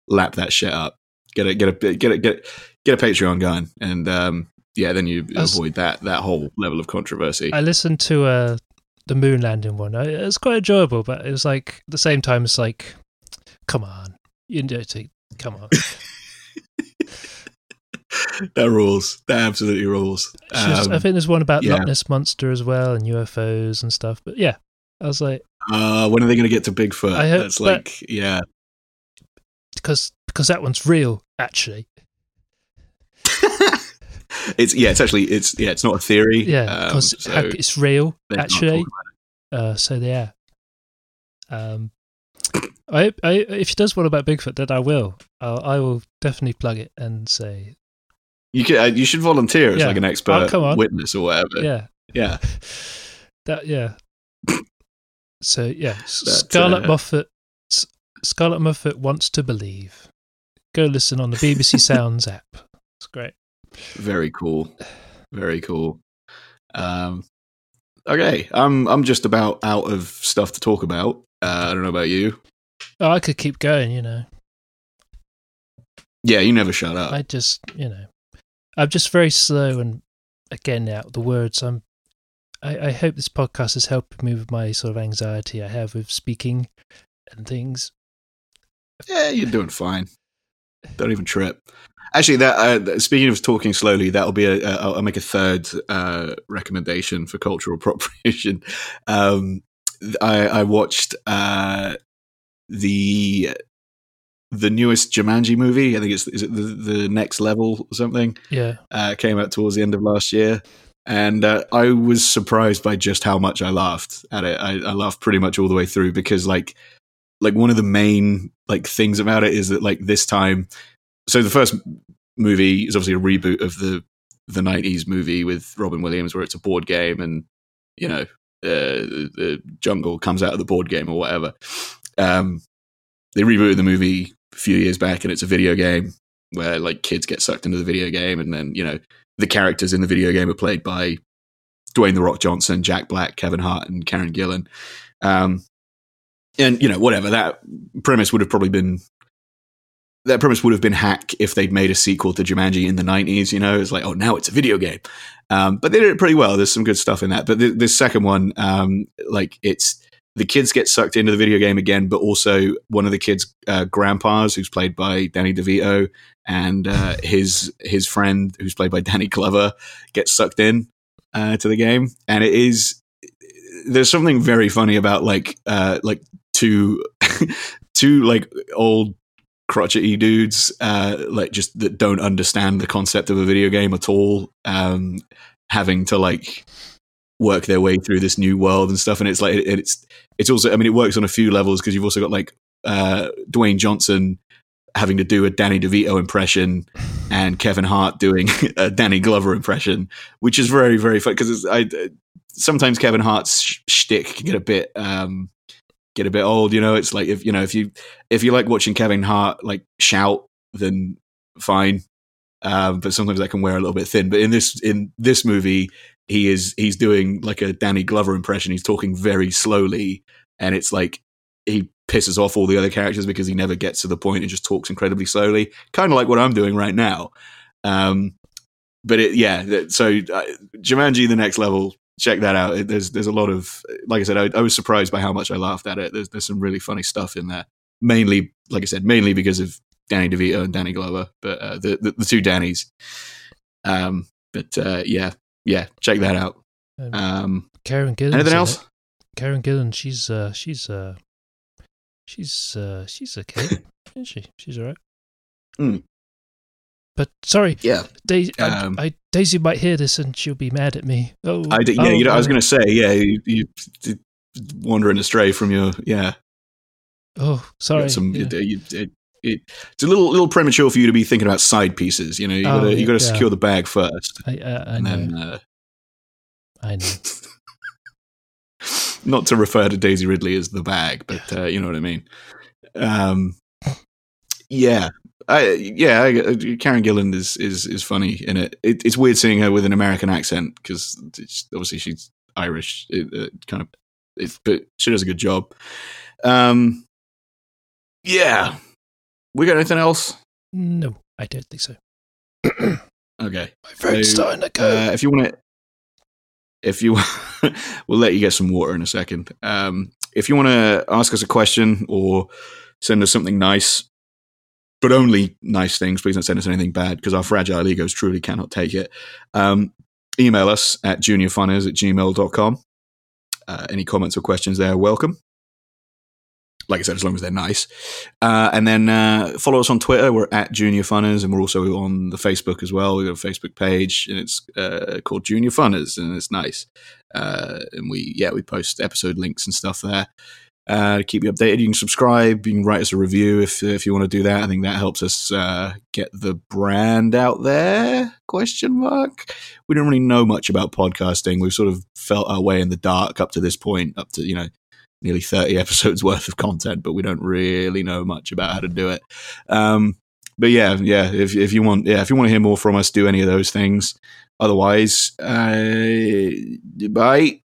lap that shit up. Get a get a get a get get a Patreon going, and um, yeah, then you As- avoid that that whole level of controversy. I listened to uh, the moon landing one. I- It was quite enjoyable, but it was like at the same time, it's like, come on, you know, come on. that rules. That absolutely rules. It's just- I Um, think there's one about yeah. Loch Ness monster as well and UFOs and stuff. But yeah, I was like, uh, when are they going to get to Bigfoot? I hope- That's but- like, yeah. because because that one's real, actually. it's yeah. It's actually it's yeah. It's not a theory. Yeah, um, because so it's real, actually. about Uh, so yeah. Um, I, I if she does one about Bigfoot, then I will. I'll, I will definitely plug it and say, it. You could uh, you should volunteer as Yeah. like an Oh, expert witness or whatever. yeah, yeah. that yeah. So yeah, Scarlett uh, Moffat. Scarlett Moffat wants to believe. Go listen on the BBC Sounds app. It's great. Very cool. Very cool. Um, okay, I'm I'm just about out of stuff to talk about. Uh, I don't know about you. Oh, I could keep going. You know, Yeah, you never shut up. I just you know, I'm just very slow and again out the words. I'm. I, I hope this podcast has helped me with my sort of anxiety I have with speaking and things. yeah, you're doing fine. Don't even trip. Actually, that uh, speaking of talking slowly, that'll be a. I'll make a third uh, recommendation for cultural appropriation. Um, I, I watched uh, the the newest Jumanji movie. I think it's is it the, the next level or something. Yeah, uh, came out towards the end of last year, and uh, I was surprised by just how much I laughed at it. I, I laughed pretty much all the way through because, like, like one of the main like things about it is that like this time, so the first movie is obviously a reboot of the the '90s movie with Robin Williams, where it's a board game and you know uh, the jungle comes out of the board game or whatever. Um, they rebooted the movie a few years back, and it's a video game where like kids get sucked into the video game, and then you know the characters in the video game are played by Dwayne the Rock Johnson, Jack Black, Kevin Hart, and Karen Gillan. Um, and you know whatever that premise would have probably been. That premise would have been hack if they'd made a sequel to Jumanji in the '90s. You know, it's like, oh, now it's a video game. Um, but they did it pretty well. There's some good stuff in that. But this second one, um, like it's the kids get sucked into the video game again, but also one of the kids' uh, grandpas, who's played by Danny DeVito, and uh, his his friend, who's played by Danny Glover, gets sucked in uh, to the game, and it is there's something very funny about like uh, like two two like old crotchety dudes uh, like just that don't understand the concept of a video game at all um, having to like work their way through this new world and stuff and it's like it, it's it's also i mean it works on a few levels because you've also got like uh, dwayne johnson having to do a danny devito impression and kevin hart doing a danny glover impression which is very very fun because i sometimes kevin hart's sh- shtick can get a bit um get a bit old you know? It's like if you know if you if you like watching kevin hart like shout then fine. Um, but sometimes that can wear a little bit thin. But in this in this movie he is he's doing like a Danny Glover impression. He's talking very slowly, and it's like he pisses off all the other characters because he never gets to the point and just talks incredibly slowly, kind of like what I'm doing right now. Um, but it, yeah, so uh, Jumanji, the next level, check that out. It, there's there's a lot of like I said, I, I was surprised by how much I laughed at it. There's there's some really funny stuff in there. Mainly, like I said, mainly because of Danny DeVito and Danny Glover, but uh, the, the the two Dannys. Um, but uh, yeah, yeah, check that out. Um, Um, Karen Gillan. anything else? Karen Gillan. She's uh, she's uh, she's uh, she's okay, isn't she? She's alright. Hmm. But sorry, Yeah, Daisy. Um, I, I, Daisy might hear this and she'll be mad at me. Oh, I did, yeah. oh, you know, I was oh, going to say, yeah, you, you you wandering astray from your yeah. Oh, sorry. Some, yeah. you- it, it, it's a little little premature for you to be thinking about side pieces. You know, you Oh, got to you got to yeah. secure the bag first, I, uh, I and know. then uh, I know. not to refer to Daisy Ridley as the bag, but uh, you know what I mean. Um, yeah, I, yeah. I, Karen Gillan is is is funny in it. it it's weird seeing her with an American accent because obviously she's Irish. It, it kind of, it, but she does a good job. Um, yeah. We got anything else? No, I don't think so. Okay. My throat's So, starting to go. Uh, if you want to, if you, we'll let you get some water in a second. Um, if you want to ask us a question or send us something nice, but only nice things, please don't send us anything bad because our fragile egos truly cannot take it. Um, email us at juniorfunners at gmail.com. Uh, any comments or questions there, welcome. Like I said, as long as they're nice. Uh, and then uh, follow us on Twitter. We're at Junior Funners, and we're also on the Facebook as well. We've got a Facebook page, and it's uh, called Junior Funners, and it's nice. Uh, and we, yeah, we post episode links and stuff there uh, to keep you updated. You can subscribe. You can write us a review if if you want to do that. I think that helps us uh, get the brand out there. Question mark. We don't really know much about podcasting. We've sort of felt our way in the dark up to this point, up to you know nearly 30 episodes worth of content, but we don't really know much about how to do it. Um, but yeah, yeah, if, if you want, yeah, if you want to hear more from us, do any of those things. Otherwise, uh, bye.